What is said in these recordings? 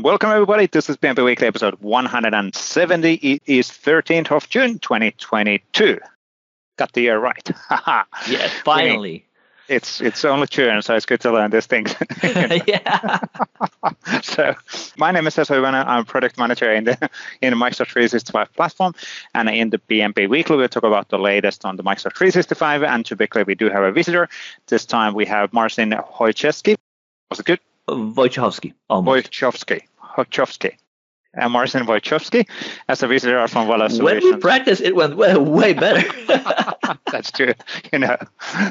And welcome everybody. This is PnP Weekly episode 170. It is 13th of June 2022. Got the year right. yeah, finally. It's it's only June, so it's good to learn these things. yeah. so my name is Vesa Juvonen. I'm product manager in the in the Microsoft 365 platform. And in the PnP Weekly, we talk about the latest on the Microsoft 365. And typically we do have a visitor. This time we have Marcin Wojciechowski. Was it good? Wojciechowski. Wojciechowski. Wojciechowski. And uh, Marcin Wojciechowski as a visitor from Solutions. When we practiced, it went way, way better. That's true. You know,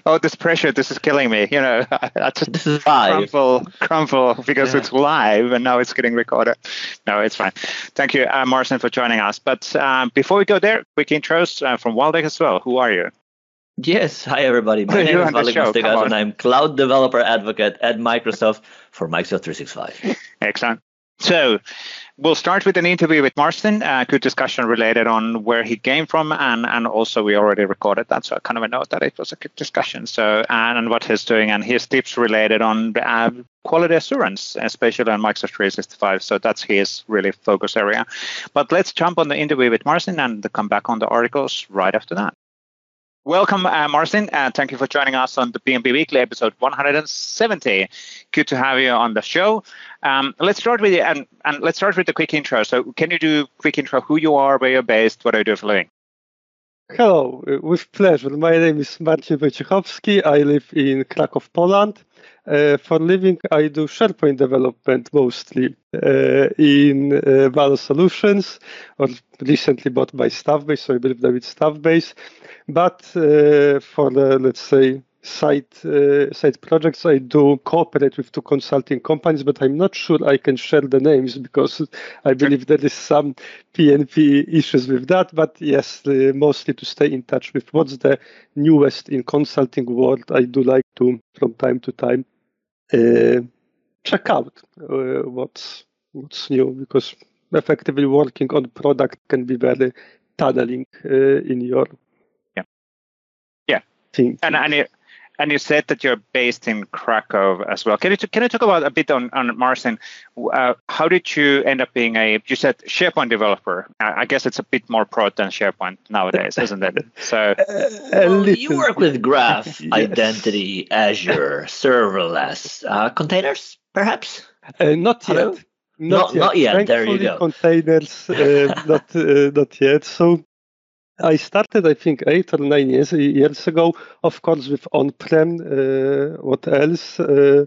oh, this pressure, this is killing me. You know, I just this is live. crumple, crumple because yeah. it's live and now it's getting recorded. No, it's fine. Thank you, uh, Marcin, for joining us. But um, before we go there, quick intros uh, from Waldek as well. Who are you? Yes, hi everybody. My name is Waldek Mastykarz and I'm cloud developer advocate at Microsoft for Microsoft 365. Excellent. So we'll start with an interview with Marcin. a good discussion related on where he came from, and and also we already recorded that, so I kind of a note that it was a good discussion. So and and what he's doing and his tips related on uh, quality assurance, especially on Microsoft 365. So that's his really focus area. But let's jump on the interview with Marcin and come back on the articles right after that. Welcome, uh, Marcin, and thank you for joining us on the PnP Weekly episode 170. Good to have you on the show. Um, let's start with and, and let's start with the quick intro. So, can you do quick intro? Who you are, where you're based, what are you doing for living? Hello, with pleasure. My name is Marcin Wojciechowski. I live in Krakow, Poland. Uh, for living, I do SharePoint development mostly uh, in uh, Valo Solutions, or recently bought by Staffbase, so I believe that it's Staffbase. But uh, for the, let's say, side uh, side projects. I do cooperate with two consulting companies but i'm not sure i can share the names because i believe there is some pnp issues with that. But yes uh, mostly to stay in touch with what's the newest in consulting world i do like to from time to time uh, check out uh, what's what's new because effectively working on product can be very tunneling uh, in your yeah. Yeah. thing. and, and it, and you said that you're based in Krakow as well. Can you can you talk about a bit on on Marcin? Uh, how did you end up being a? You said SharePoint developer. I guess it's a bit more broad than SharePoint nowadays, isn't it? So well, you work with Graph, yes. Identity, Azure, serverless, uh, containers, perhaps. Uh, not Hello? yet. Not, not yet. Not yet. There you go. Containers, uh, not uh, not yet. So I started, I think, eight or nine years years ago. Of course, with on-prem. Uh, what else? Uh,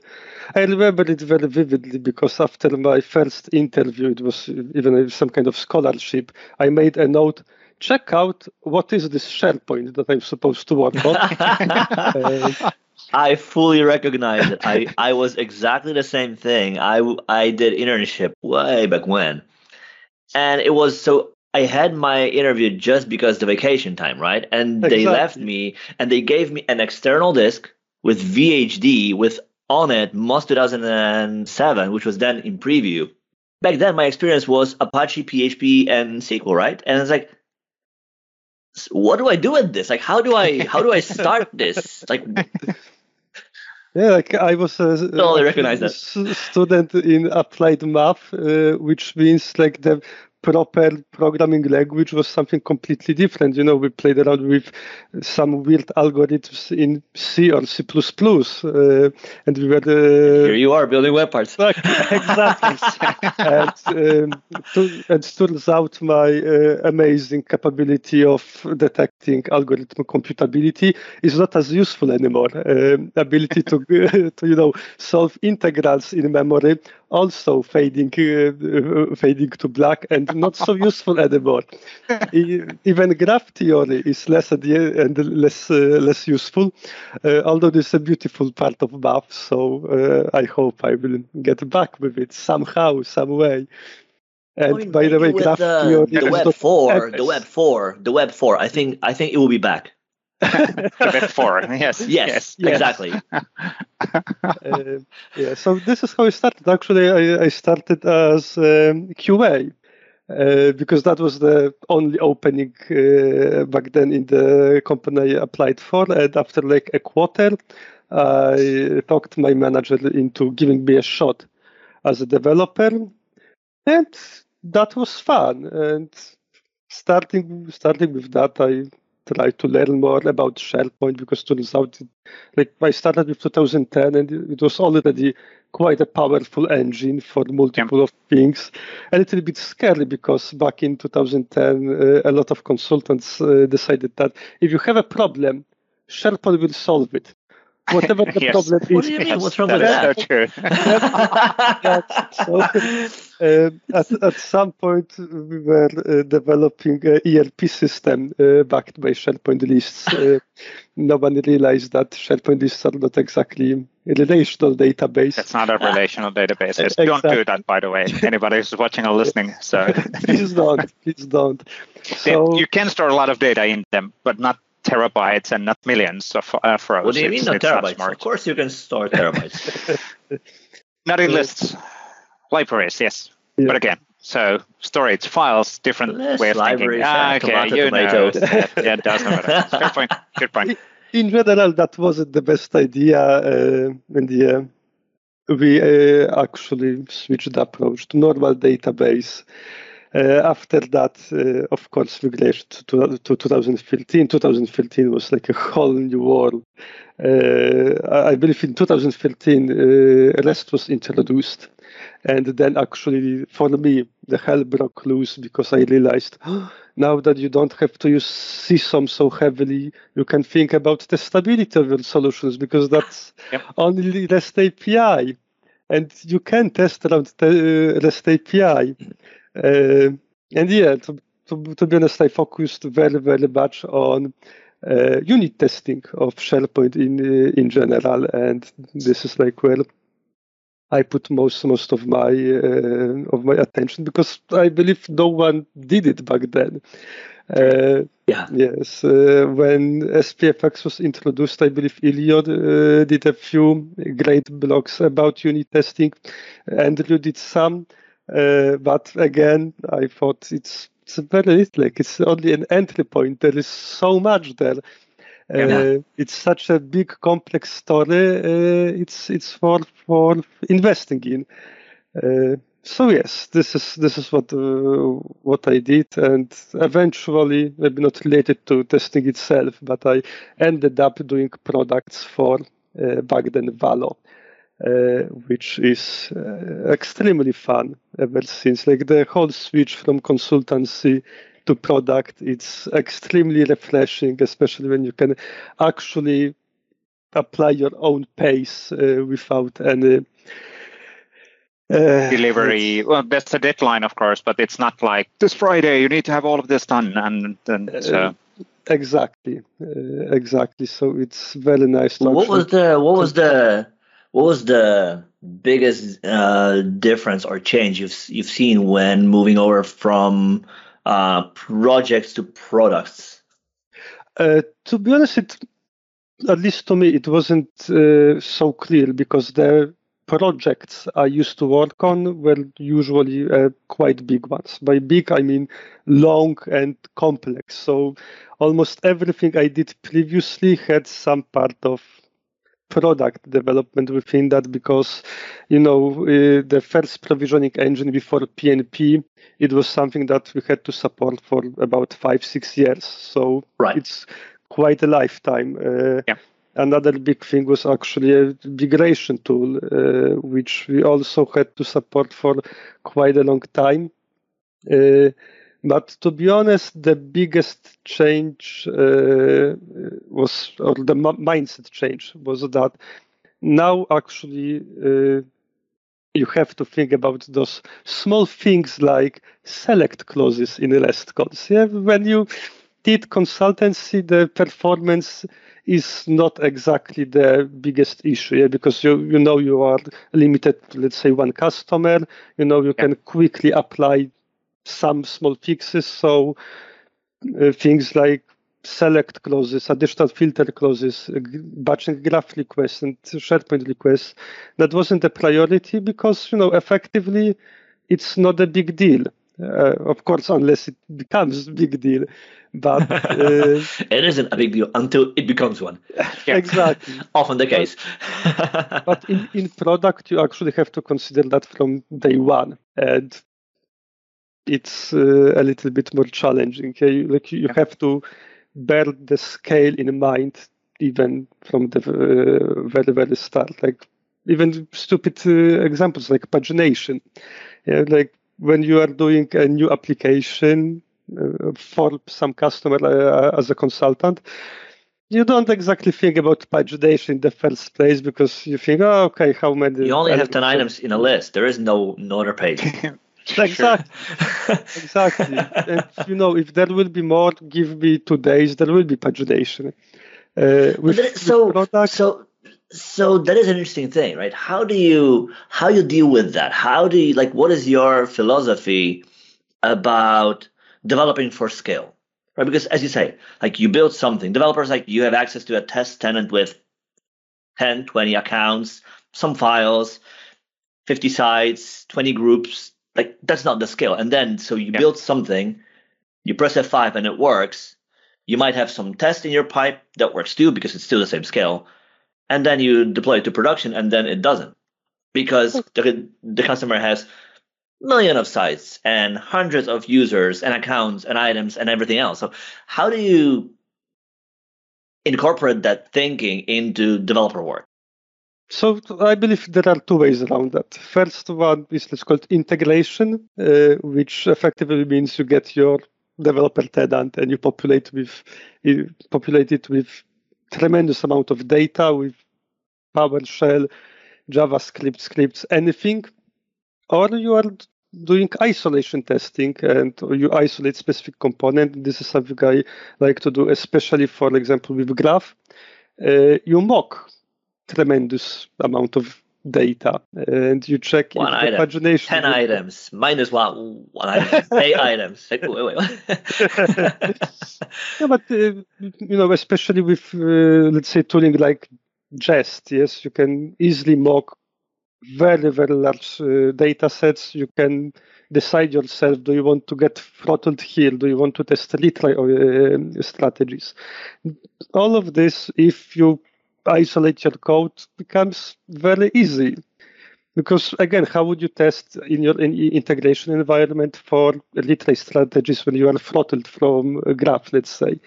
I remember it very vividly because after my first interview, it was even some kind of scholarship. I made a note. Check out what is this SharePoint that I'm supposed to work on. uh, I fully recognize it. I, I was exactly the same thing. I, I did internship way back when. And it was so I had my interview just because the vacation time, right? And exactly. they left me and they gave me an external disk with VHD with on it MOSS 2007, which was then in preview. Back then, my experience was Apache, PHP, and SQL, right? And it's like, what do I do with this? Like, how do I how do I start this? Like, yeah, like I was a, totally recognize that. student in applied math, uh, which means like the proper programming language was something completely different. You know, we played around with some weird algorithms in C or C++, uh, and we were. Uh, Here you are building web parts. exactly. and, um, to, and turns out my uh, amazing capability of detecting algorithm computability is not as useful anymore. Um, ability to, to, you know, solve integrals in memory also fading uh, fading to black and not so useful anymore. Even graph theory is less and less uh, less useful, uh, although it's a beautiful part of math. So uh, I hope I will get back with it somehow, some way. And by the way, graph the, theory the web four, the web four, the web four. I think I think it will be back. Four. Yes, yes, yes, exactly. uh, yeah, so this is how I started. Actually, I, I started as um, QA. Uh, because that was the only opening uh, back then in the company I applied for. And after like a quarter, I talked my manager into giving me a shot as a developer. and that was fun. And starting starting with that, I tried to learn more about SharePoint because turns out, it, like I started with 2010, and it was already quite a powerful engine for multiple yeah. of things. A little bit scary because back in 2010, uh, a lot of consultants uh, decided that if you have a problem, SharePoint will solve it whatever the yes. problem is. What do you mean? What's wrong with that? So true. so, uh, at, at some point, we were uh, developing an ERP system uh, backed by SharePoint lists. Uh, one realized that SharePoint lists are not exactly a relational database. It's not a relational database. Exactly. Don't do that, by the way. Anybody who's watching or listening. So please don't. Please don't. So, you can store a lot of data in them, but not terabytes and not millions of uh, rows. What do you mean not terabytes? Not of course you can store terabytes. not in lists. Libraries, yes. Yeah. But again, so storage files, different List, way of libraries, thinking. Ah, okay, tomato, you tomatoes. know. yeah, yeah, it does matter. Good point. Good point. In general, that wasn't the best idea. Uh, in the uh, we uh, actually switched the approach to normal database. Uh, after that, uh, of course, we to, to, to 2015. 2015 was like a whole new world. Uh, I believe in 2015, REST was introduced. And then actually, for me, the hell broke loose because I realized oh, now that you don't have to use CSOM so heavily, you can think about the stability of your solutions because that's yep. only REST API. And you can test around the REST API. And yeah, to, to, to, be honest, I focused very, very much on uh, unit testing of SharePoint in uh, in general, and this is like where I put most most of my uh, of my attention because I believe no one did it back then. Uh, yeah. Yes. Uh, when SPFX was introduced, I believe Iliad uh, did a few great blogs about unit testing. Andrew did some. Uh, but again, I thought it's it's very little. Like it's only an entry point. There is so much there. Uh, yeah. It's such a big, complex story. Uh, it's it's for for investing in. Uh, so yes, this is this is what uh, what I did, and eventually, maybe not related to testing itself, but I ended up doing products for back then Valo. Uh, which is uh, extremely fun ever since. Like the whole switch from consultancy to product, it's extremely refreshing, especially when you can actually apply your own pace uh, without any uh, delivery. Well, that's a deadline, of course, but it's not like this Friday you need to have all of this done, and, and so. Uh, exactly, uh, exactly. So it's very nice. what was the what was the what was the biggest uh, difference or change you've you've seen when moving over from uh, projects to products? Uh, to be honest, it, at least to me, it wasn't uh, so clear because the projects I used to work on were usually uh, quite big ones. By big, I mean long and complex. So almost everything I did previously had some part of product development within that because you know uh, the first provisioning engine before PNP it was something that we had to support for about five six years so right. it's quite a lifetime uh, yeah. another big thing was actually a migration tool uh, which we also had to support for quite a long time uh, but to be honest, the biggest change uh, was, or the mindset change was that now actually uh, you have to think about those small things like select clauses in REST codes. Yeah? When you did consultancy, the performance is not exactly the biggest issue yeah? because you you know you are limited to let's say one customer. You know you can quickly apply some small fixes. So uh, things like select clauses, additional filter clauses, uh, batching graph requests, and SharePoint requests. That wasn't a priority because you know effectively it's not a big deal. Uh, of course, unless it becomes a big deal. But uh, it isn't a big deal until it becomes one. exactly. Often the case. but, but in, in product, you actually have to consider that from day one. And it's uh, a little bit more challenging. Okay? Like you yeah. have to bear the scale in mind even from the uh, very very start. Like even stupid uh, examples like pagination. Yeah, like when you are doing a new application uh, for some customer uh, as a consultant, you don't exactly think about pagination in the first place because you think, oh, okay, how many? You only have ten items in a list. There is no no other page. exactly. exactly. And you know, if there will be more, give me two days. There will be pagination. Uh, with, so, with so, so that is an interesting thing, right? How do you how you deal with that? How do you like? What is your philosophy about developing for scale? Right? Because as you say, like you build something, developers like you have access to a test tenant with 10, 20 accounts, some files, 50 sites, 20 groups. Like that's not the scale. And then so you yeah. build something, you press F5 and it works. You might have some test in your pipe that works too because it's still the same scale. And then you deploy it to production and then it doesn't because hmm. the, the customer has million of sites and hundreds of users and accounts and items and everything else. So how do you incorporate that thinking into developer work? So I believe there are two ways around that. First one is let's call it integration, uh, which effectively means you get your developer tenant and you populate with you populate it with tremendous amount of data with PowerShell, JavaScript scripts, anything, or you are doing isolation testing and you isolate specific component. This is something I like to do, especially for example with Graph. Uh, you mock tremendous amount of data and you check one item, pagination ten items. Minus one one item. Eight items. Wait, wait, wait. yeah, but uh, you know especially with uh, let's say tooling like jest yes you can easily mock very very large uh, data sets. You can decide yourself do you want to get throttled here? Do you want to test retry uh, strategies? All of this if you isolate your code becomes very easy. Because again, how would you test in your in integration environment for retry strategies when you are throttled from a graph, let's say?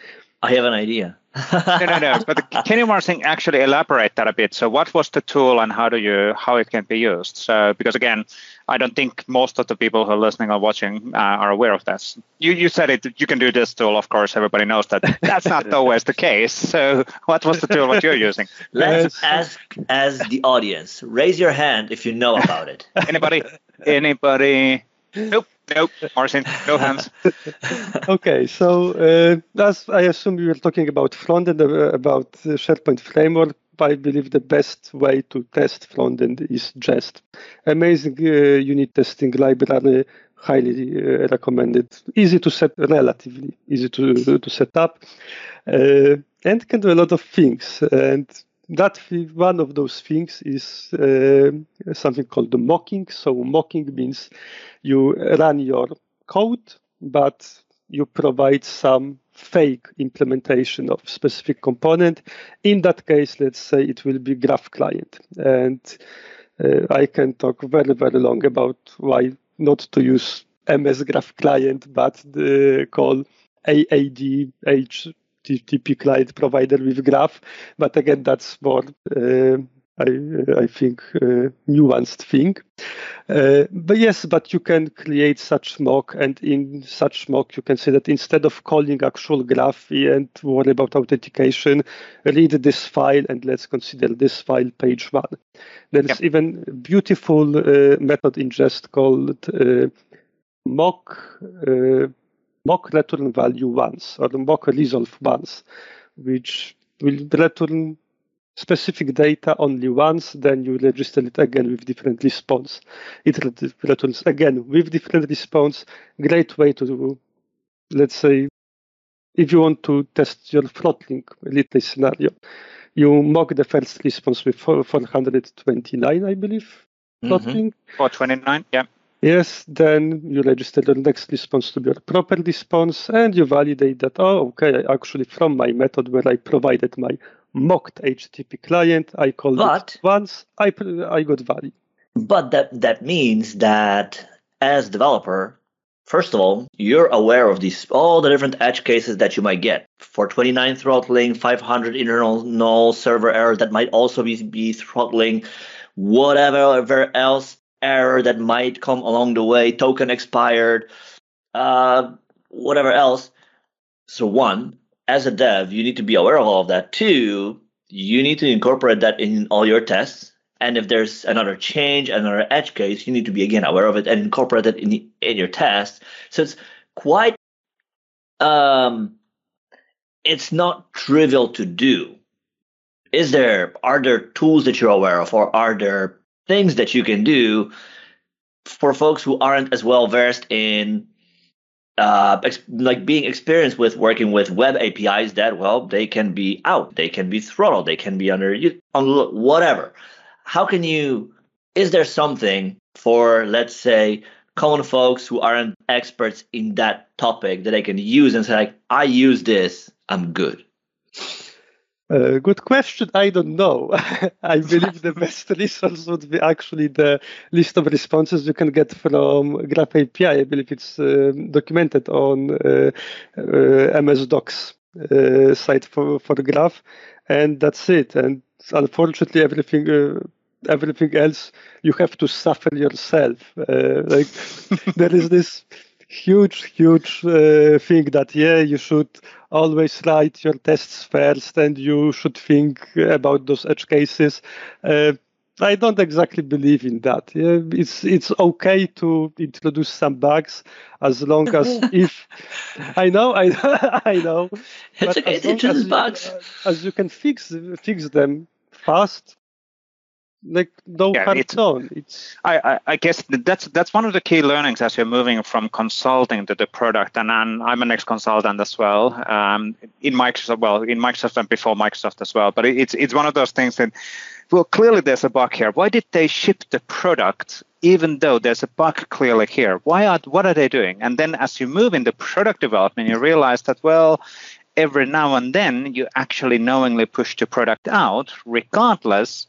I have an idea. no, no, no. But can you, Marcin, actually elaborate that a bit? So, what was the tool, and how do you how it can be used? So, because again, I don't think most of the people who are listening or watching uh, are aware of this. You you said it. You can do this tool. Of course, everybody knows that. That's not always the case. So, what was the tool that you're using? Let's ask as the audience. Raise your hand if you know about it. Anybody? Anybody? Nope. Nope, Marcin, no hands. okay, so uh, as I assume you were talking about front end, uh, about SharePoint framework. I believe the best way to test front end is Jest. Amazing uh, unit testing library, highly uh, recommended. Easy to set, relatively easy to to set up, uh, and can do a lot of things. And that one of those things is uh, something called the mocking. So mocking means you run your code, but you provide some fake implementation of specific component. In that case, let's say it will be graph client. And uh, I can talk very, very long about why not to use MS Graph Client, but the call AAD H HTTP client provider with Graph. But again, that's more, uh, I, I think, uh, nuanced thing. Uh, but yes, but you can create such mock, and in such mock, you can say that instead of calling actual graph and worry about authentication, read this file and let's consider this file page one. There's yep. even beautiful uh, method in Jest called uh, mock uh, mock return value once or the mock resolve once, which will return specific data only once, then you register it again with different response. It returns again with different response. Great way to, let's say, if you want to test your throttling retry scenario, you mock the first response with 429, I believe, throttling. Mm-hmm. 429, yeah. Yes, then you register the next response to be a proper response and you validate that, oh, okay, actually from my method where I provided my mocked HTTP client, I called but, it once, I, I got value. But that, that means that as developer, first of all, you're aware of these all the different edge cases that you might get. 429 throttling, 500 internal null server error that might also be, be throttling, whatever else error that might come along the way, token expired, uh, whatever else. So one, as a dev, you need to be aware of all of that. Two, you need to incorporate that in all your tests. And if there's another change, another edge case, you need to be again aware of it and incorporate it in in your tests. So it's quite um it's not trivial to do. Is there are there tools that you're aware of or are there things that you can do for folks who aren't as well versed in uh, ex- like being experienced with working with web APIs that well they can be out, they can be throttled, they can be under on whatever. How can you? Is there something for let's say common folks who aren't experts in that topic that they can use and say like I use this, I'm good. Uh, good question. I don't know. I believe the best resource would be actually the list of responses you can get from Graph API. I believe it's uh, documented on uh, uh MS Docs site for, for Graph, and that's it. And unfortunately, everything everything else you have to suffer yourself. like there is this huge, huge uh, thing that yeah, you should always write your tests first, and you should think about those edge cases. Uh, I don't exactly believe in that. Yeah, it's it's okay to introduce some bugs as long as if I know I I know. It's okay to introduce bugs as you can fix fix them fast like no yeah, it's, It's I, I, I guess that's that's one of the key learnings as you're moving from consulting to the product, and, and I'm an ex-consultant as well um, in Microsoft. Well, in Microsoft and before Microsoft as well. But it's it's one of those things that well, clearly there's a bug here. Why did they ship the product even though there's a bug clearly here? Why are what are they doing? And then as you move into product development, you realize that well, every now and then you actually knowingly push the product out, regardless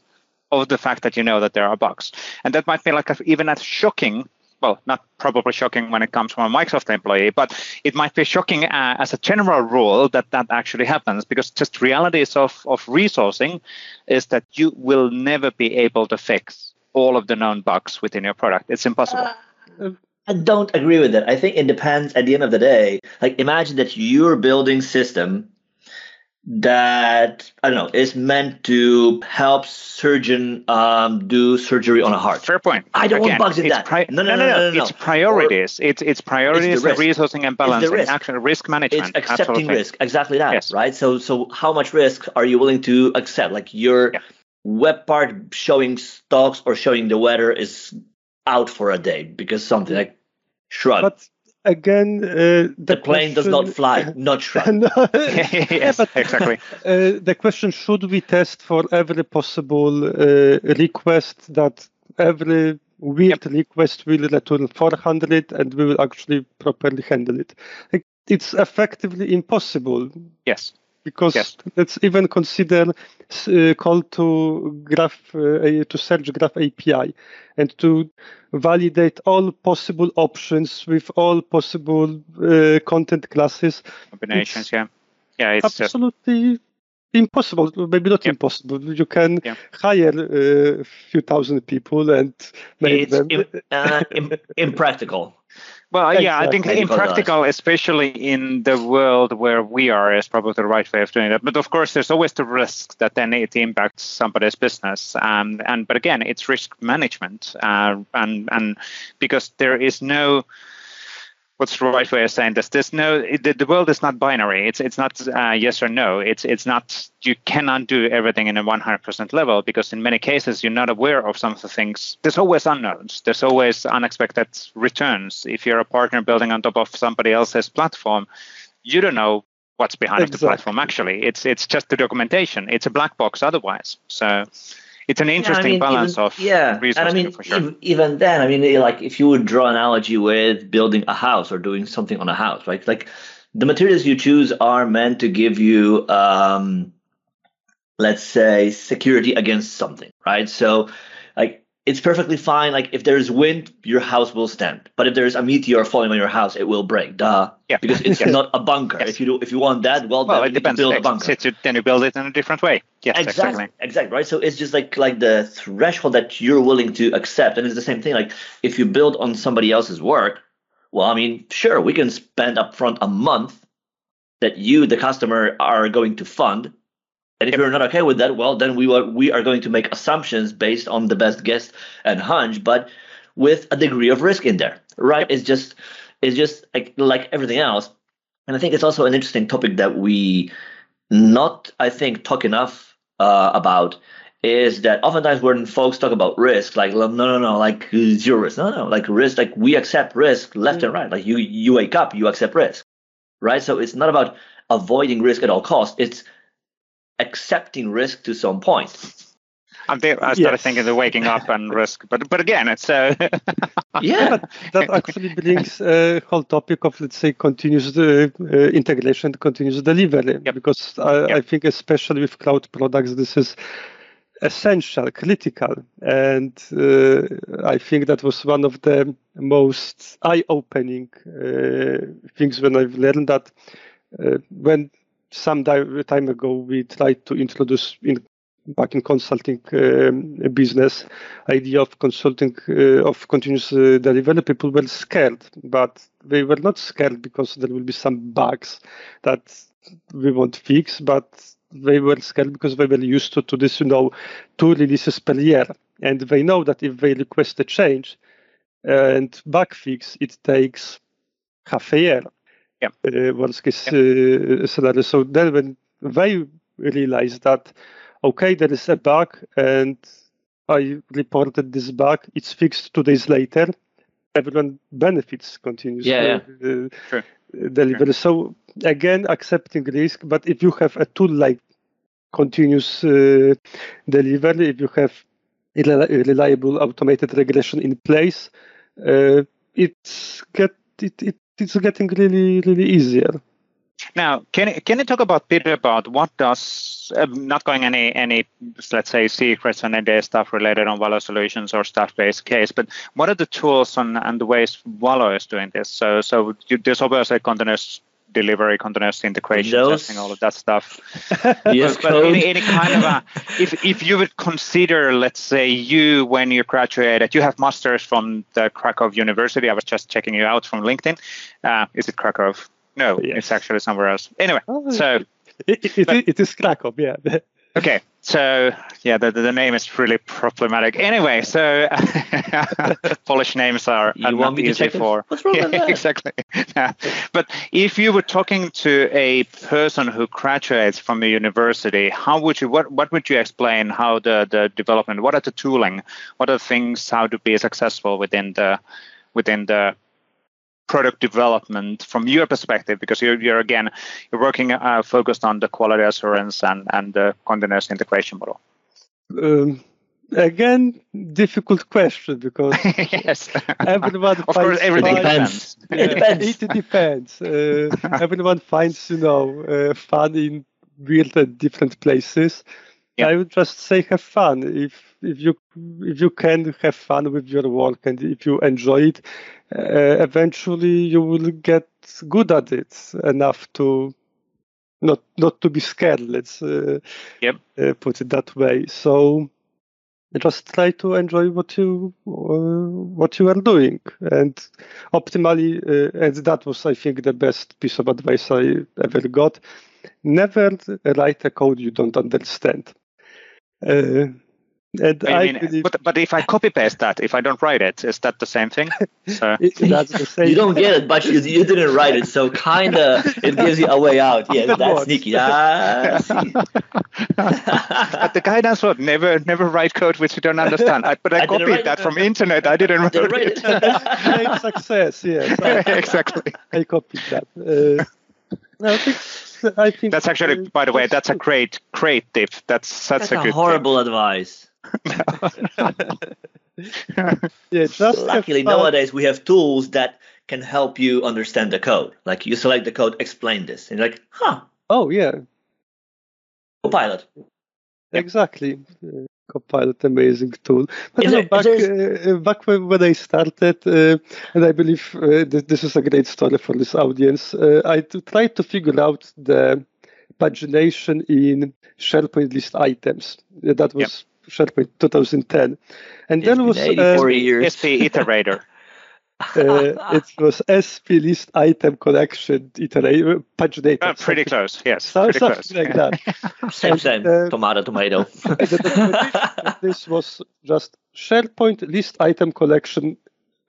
of the fact that you know that there are bugs. And that might be like a, even as shocking, well, not probably shocking when it comes from a Microsoft employee, but it might be shocking uh, as a general rule that that actually happens because just realities of, of resourcing is that you will never be able to fix all of the known bugs within your product. It's impossible. Uh, I don't agree with it. I think it depends at the end of the day. Like imagine that you're building system that I don't know is meant to help surgeon um, do surgery on a heart. Fair point. I don't Again, want bugs in that. Pri- no, no, no, no, no, no, It's priorities. Or, it's it's priorities, it's resourcing and balancing. Risk. Action, risk management. It's accepting Absolutely. risk. Exactly that. Yes. Right. So so how much risk are you willing to accept? Like your yeah. web part showing stocks or showing the weather is out for a day because something like shrug. But again, uh, the, the, plane question, does not fly, not shrug. no, yes, but, exactly. Uh, the question: Should we test for every possible uh, request that every weird yep. request will return 400, and we will actually properly handle it? Like, it's effectively impossible. Yes because yes. let's even consider uh, call to graph uh, to search graph API and to validate all possible options with all possible uh, content classes. Combinations, it's yeah, yeah, it's absolutely. Just... Impossible, maybe not yep. impossible. You can yep. hire a few thousand people and make it's them. Im- uh, Im- impractical. Well, yeah, I think in practical, especially in the world where we are, is probably the right way of doing it. But of course, there's always the risk that then it impacts somebody's business. Um, and but again, it's risk management, uh, and and because there is no what's the right way of saying this? There's no the, the world is not binary. It's it's not uh, yes or no. It's it's not you cannot do everything in a 100% level because in many cases you're not aware of some of the things. There's always unknowns. There's always unexpected returns. If you're a partner building on top of somebody else's platform, you don't know what's behind exactly. the platform. Actually, it's it's just the documentation. It's a black box otherwise. So it's an interesting yeah, I mean, balance even, of yeah and i mean sure. even, even, then i mean like if you would draw an analogy with building a house or doing something on a house right like the materials you choose are meant to give you um let's say security against something right so it's perfectly fine. Like if there's wind, your house will stand. But if there's a meteor falling on your house, it will break. Duh. Yeah. Because it's Yes. not a bunker. Yes. If you do, if you want that, well, Well, then it you depends. build a bunker. it's- then you build it in a different way. Yes, exactly, exactly. exactly, right. So it's just like like the threshold that you're willing to accept, and it's the same thing. Like if you build on somebody else's work, well, I mean, sure, we can spend upfront a month that you, the customer, are going to fund. And if you're not okay with that, well, then we are we are going to make assumptions based on the best guess and hunch, but with a degree of risk in there, right? It's just it's just like like everything else. And I think it's also an interesting topic that we not, I think, talk enough uh, about is that oftentimes when folks talk about risk, like no, no, no, like zero risk, no, no, like risk, like we accept risk left and right. Like you, you wake up, you accept risk, right? So it's not about avoiding risk at all costs. It's accepting risk to some point. I'm there, I started Yes. thinking the waking up and risk, but but again, it's uh, Yeah, but that actually brings a whole topic of let's say continuous uh, uh, integration, continuous delivery. Yep. Because I, I think especially with cloud products, this is essential, critical, and uh, I think that was one of the most eye-opening uh, things when I've learned that uh, when some time ago we tried to introduce in back in consulting um, business idea of consulting uh, of continuous uh, delivery. People were scared but they were not scared because there will be some bugs that we won't fix but they were scared because they were used to, to this you know two releases per year. And they know that if they request a change and bug fix it takes half a year Yeah. uh, worst case uh, scenario so then when they realized that okay, there is a bug and I reported this bug, it's fixed two days later, everyone benefits continuous Yeah, uh, uh, Sure. delivery. So again, accepting risk, but if you have a tool like continuous uh, delivery, if you have a reliable automated regression in place, uh, it's get it, it it's getting really really easier. Now, can can you talk about bit about what does um, not going any any let's say secrets and any stuff related on Valo solutions or Staffbase case, but what are the tools and, and the ways Valo is doing this? So so you, there's obviously continuous delivery, continuous integration, Those- testing, all of that stuff. yes, but but any, any kind of a if if you would consider let's say you when you graduated you have masters from the krakow university i was just checking you out from linkedin uh, is it krakow no Yes. it's actually somewhere else anyway Oh, so It, it, it, it is Krakow, yeah. okay so yeah the, the the name is really problematic anyway so polish names are, You want not me easy for What's wrong yeah, with that? exactly Yeah. but if you were talking to a person who graduates from a university how would you what what would you explain how the the development what are the tooling what are the things how to be successful within the within the product development from your perspective because you're, you're again you're working uh, focused on the quality assurance and and the continuous integration model Um, again, difficult question because yes everyone of course finds everything fun- Depends. depends It depends. It depends. Uh, everyone finds, you know, uh, fun in weird and different places. Yeah. I would just say have fun. If if you if you can have fun with your work and if you enjoy it, uh, eventually you will get good at it enough to not not to be scared. Let's uh, Yep. uh, put it that way. So just try to enjoy what you uh, what you are doing and optimally uh, and that was i think the best piece of advice i ever got never write a code you don't understand uh, and I i mean, believe but, but if I copy paste that, if I don't write it, is that the same thing? So that's the same You don't get it, but you, you didn't write it, so kinda it gives you a way out. Yeah, that's works. sneaky. Ah, but the guidance was never never write code which you don't understand. I, but I, I copied that it. from internet. I didn't write Didn't write it. it. great success yes I, exactly. I copied that uh, no, I think I think That's actually, uh, by the way, that's a great, great tip. That's that's, That's a a good horrible advice. yeah just have Luckily, nowadays we have tools that can help you understand the code. Like you select the code, explain this, and you're like, huh, oh yeah Copilot. Exactly. Uh, Copilot, amazing tool. But Is you know, there- back uh, back when, when I started, uh, and I believe uh, th- this is a great story for this audience. Uh, I t- tried to figure out the pagination in SharePoint list items. Uh, That was SharePoint 2010, and It's there was 84 uh, years. SP iterator. Uh, it was SP list item collection iterate paginator. Uh, pretty close, yes. so- pretty something close. like that. Same, And, same. uh, tomato, tomato. the documentation this was just SharePoint list item collection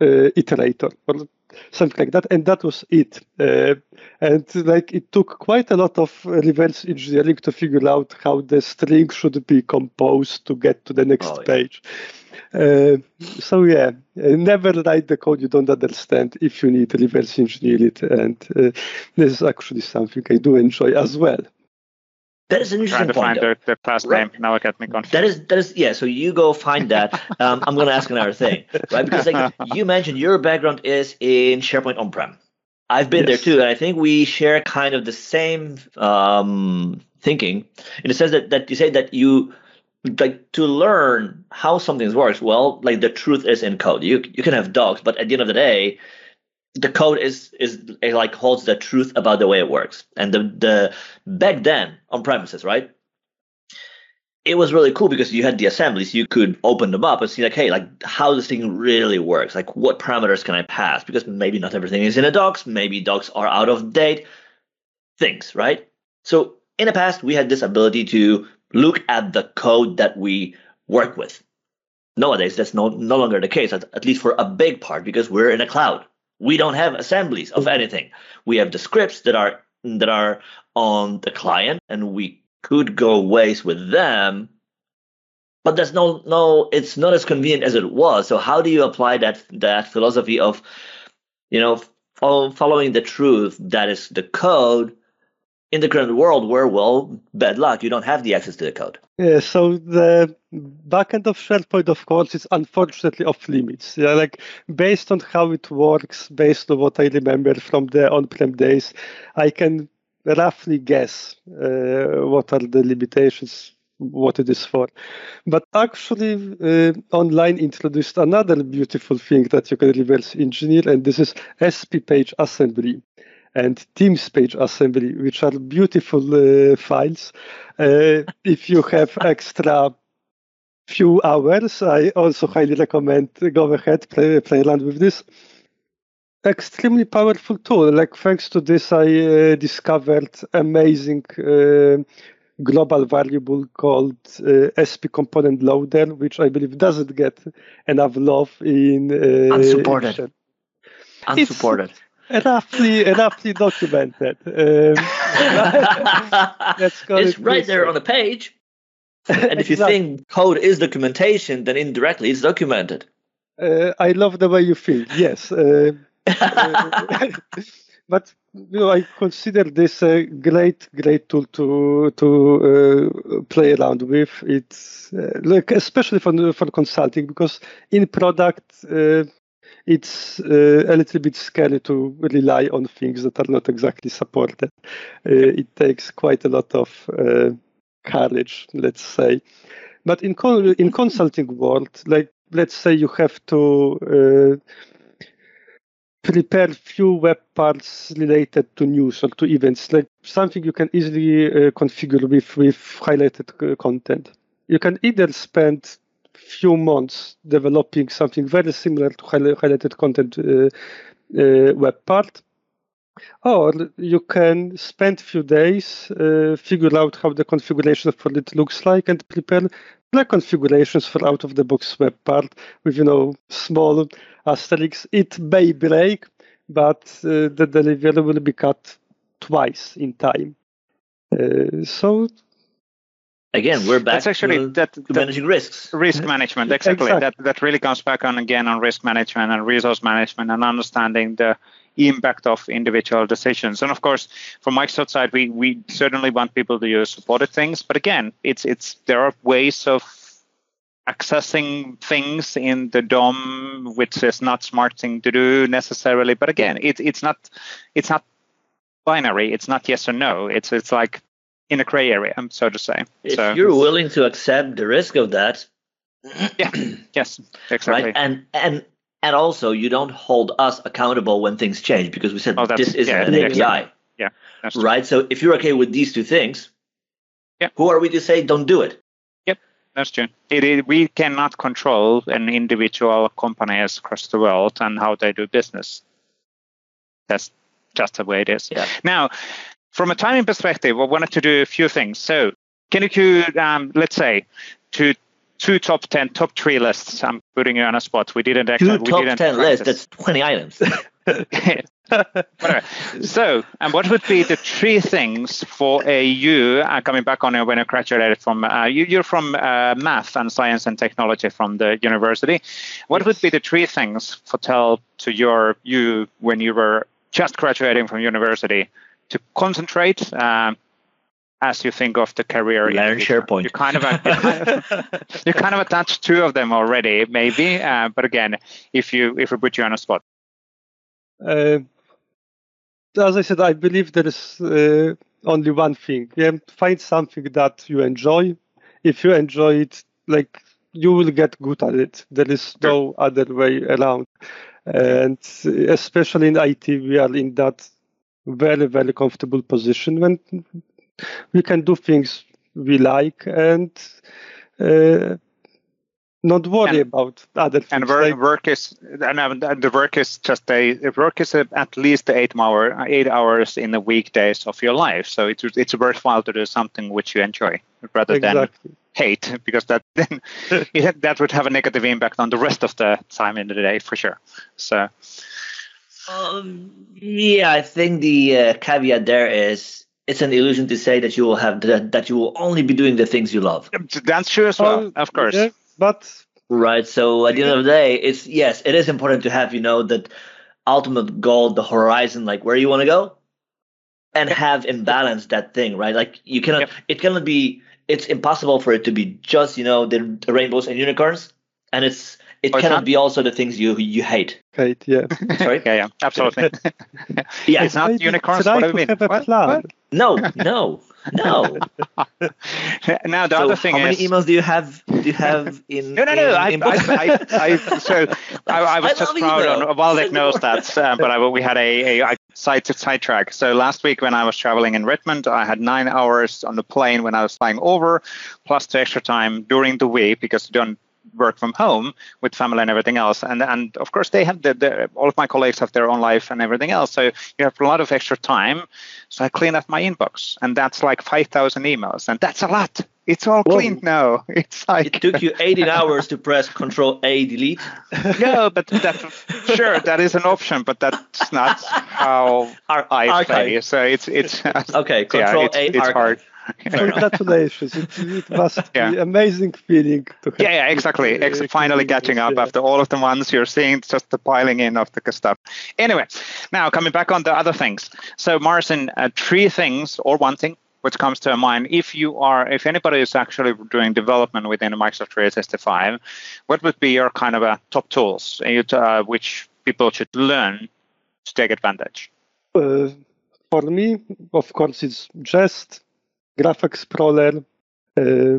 uh, iterator or something like that, and that was it. Uh, and like it took quite a lot of reverse engineering to figure out how the string should be composed to get to the next Oh, yeah. page. Uh, so yeah, uh, never write the code you don't understand if you need to reverse engineer it, and uh, this is actually something I do enjoy as well. That is an interesting Trying to point. find though. the, the class Right. name. Now I got me confused. That is that is yeah. So you go find that. Um, I'm going to ask another thing, right? Because like you mentioned, your background is in SharePoint on-prem. I've been Yes. there too, and I think we share kind of the same um, thinking in the sense that that you say that you like to learn how something works. Well, like the truth is in code. You you can have dogs, but at the end of the day, the code is is it like holds the truth about the way it works. And the the back then on premises, right? It was really cool because you had the assemblies. You could open them up and see like, hey, like how this thing really works. Like what parameters can I pass? Because maybe not everything is in a docs. Maybe docs are out of date. Things, right? So in the past, we had this ability to look at the code that we work with. Nowadays, that's no, no longer the case, at, at least for a big part, because we're in a cloud. We don't have assemblies of anything. We have the scripts that are that are on the client, and we could go ways with them. But there's no no. It's not as convenient as it was. So how do you apply that that philosophy of, you know, following the truth that is the code in the current world where, well, bad luck, you don't have the access to the code. Yeah, so the backend of SharePoint, of course, is unfortunately off limits. Yeah, like based on how it works, based on what I remember from the on-prem days, I can roughly guess uh, what are the limitations, what it is for. But actually, uh, online introduced another beautiful thing that you can reverse engineer, and this is SP page assembly and Teams page assembly, which are beautiful uh, files. Uh, if you have extra few hours, I also highly recommend go ahead, play, play around with this. Extremely powerful tool. Like thanks to this, I uh, discovered amazing uh, global variable called uh, SP component loader, which I believe doesn't get enough love in uh, Unsupported. in Unsupported. Roughly roughly documented. Um, it's right there on the page. And if you Exactly. think code is documentation, then indirectly it's documented. Uh, I love the way you feel. Yes, uh, uh, but you know, I consider this a great, great tool to to uh, play around with. It's uh, like especially for for consulting because in product. It's uh, a little bit scary to rely on things that are not exactly supported. Uh, it takes quite a lot of uh, courage, let's say. But in in consulting world, like let's say you have to uh, prepare few web parts related to news or to events, like something you can easily uh, configure with with highlighted uh, content. You can either spend few months developing something very similar to highli- highlighted content uh, uh, web part, or you can spend a few days, uh, figure out how the configuration for it looks like, and prepare the configurations for out of the box web part with you know small asterisks. It may break, but uh, the delivery will be cut twice in time. Uh, so Again, we're back That's actually to, that, to that managing risks. risk management. Exactly. Exactly. That that really comes back on again on risk management and resource management and understanding the impact of individual decisions. And of course, from Microsoft side, we we certainly want people to use supported things. But again, it's it's there are ways of accessing things in the DOM, which is not smart thing to do necessarily. But again, it's it's not it's not binary. It's not yes or no. It's it's like in a gray area, um, so to say. If so, you're willing to accept the risk of that, yeah, yes, exactly. right? And and and also you don't hold us accountable when things change because we said Oh, this isn't yeah, an exactly. API, Yeah, that's true. right? So if you're okay with these two things, Yeah. who are we to say don't do it? Yep, that's true. It is, we cannot control an individual companies across the world and how they do business. That's just the way it is. Yeah. Now, from a timing perspective, I wanted to do a few things. So, can you, could, um, let's say, to two top ten, top three lists? I'm putting you on a spot. We didn't Two actually. we top didn't ten lists. That's twenty items. Whatever. So, and what would be the three things for a you uh, coming back on when you graduated from uh, you, you're from uh, math and science and technology from the university. What would be the three things for tell to your you when you were just graduating from university to concentrate um, as you think of the career? in Learn future? SharePoint. You kind of you kind of, you kind of attached two of them already, maybe. Uh, but again, if you if we put you on a spot. Uh, as I said, I believe there is uh, only one thing. Yeah, find something that you enjoy. If you enjoy it, like you will get good at it. There is no other way around. And especially in IT, we are in that very, very comfortable position when we can do things we like and uh, not worry And- about other things. and work, like- work is and the work is just a work is a, at least eight hour eight hours in the weekdays of your life so it's it's worthwhile to do something which you enjoy rather than hate because that then that would have a negative impact on the rest of the time in the day for sure so Um, yeah, I think the uh, caveat there is it's an illusion to say that you will have that, that you will only be doing the things you love. that's true as well of course yeah, but Right. So at the end of the day, it's yes, it is important to have, you know, that ultimate goal, the horizon, like where you want to go, and have in balance that thing, right? Like you cannot Yep. it cannot be it's impossible for it to be just, you know, the, the rainbows and unicorns. And it's it it's cannot not? be also the things you you hate. Kate, yeah. Sorry? yeah yeah absolutely Yeah. it's not unicorns try what do you mean have a What? plan. What? No, no, no. now the so other thing how is many emails do you have do you have in No, no, no. in I, inbox? I, I, I, so I, I was I just proud email. on. Waldek Send knows that, uh, but I, we had a, a, a side to side track. So last week when I was traveling in Redmond, I had nine hours on the plane when I was flying over, plus the extra time during the week because you don't work from home with family and everything else. And and of course they have the, the all of my colleagues have their own life and everything else. So you have a lot of extra time. So I clean up my inbox, and that's like five thousand emails, and that's a lot. It's all Whoa. cleaned now. It's like It took you 18 hours to press Control A delete. no, but that sure that is an option, but that's not how Ar- I archive. play. So it's it's Okay, yeah, Control it's, A it's archive. hard. Congratulations. It, it must Yeah. be amazing feeling to have Yeah, yeah, exactly. uh, Ex- finally catching up yeah. after all of the ones you're seeing, just the piling in of the stuff. Anyway, now coming back on the other things. So, Marcin, uh, three things or one thing which comes to mind if you are, if anybody is actually doing development within Microsoft 365, what would be your kind of a top tools uh, which people should learn to take advantage? Uh, for me, of course, it's Jest, Graph Explorer, uh,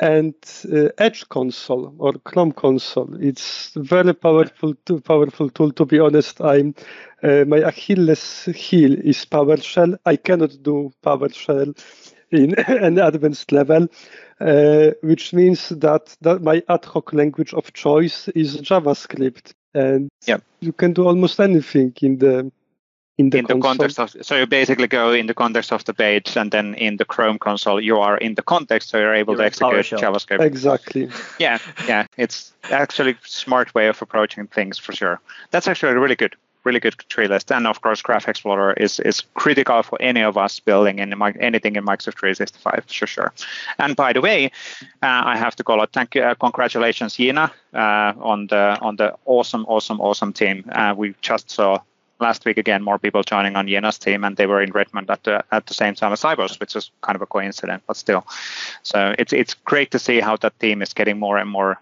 and uh, Edge console or Chrome console. It's a very powerful, powerful tool. To be honest, I'm uh, my Achilles heel is PowerShell. I cannot do PowerShell in an advanced level, uh, which means that, that my ad hoc language of choice is JavaScript, and Yep. you can do almost anything in the in the in the context of so you basically go in the context of the page and then in the chrome console you are in the context so you're able You're to execute PowerShell. javascript. Exactly. yeah yeah it's actually smart way of approaching things for sure. That's actually a really good really good tree list. And of course graph explorer is is critical for any of us building in anything in microsoft 365 for sure. And by the way uh, i have to call out thank you uh, congratulations yina uh, on the on the awesome awesome awesome team. Uh, we just saw last week again more people joining on Yina's team and they were in Redmond at the at the same time as I was, which is kind of a coincidence, but still. So it's it's great to see how that team is getting more and more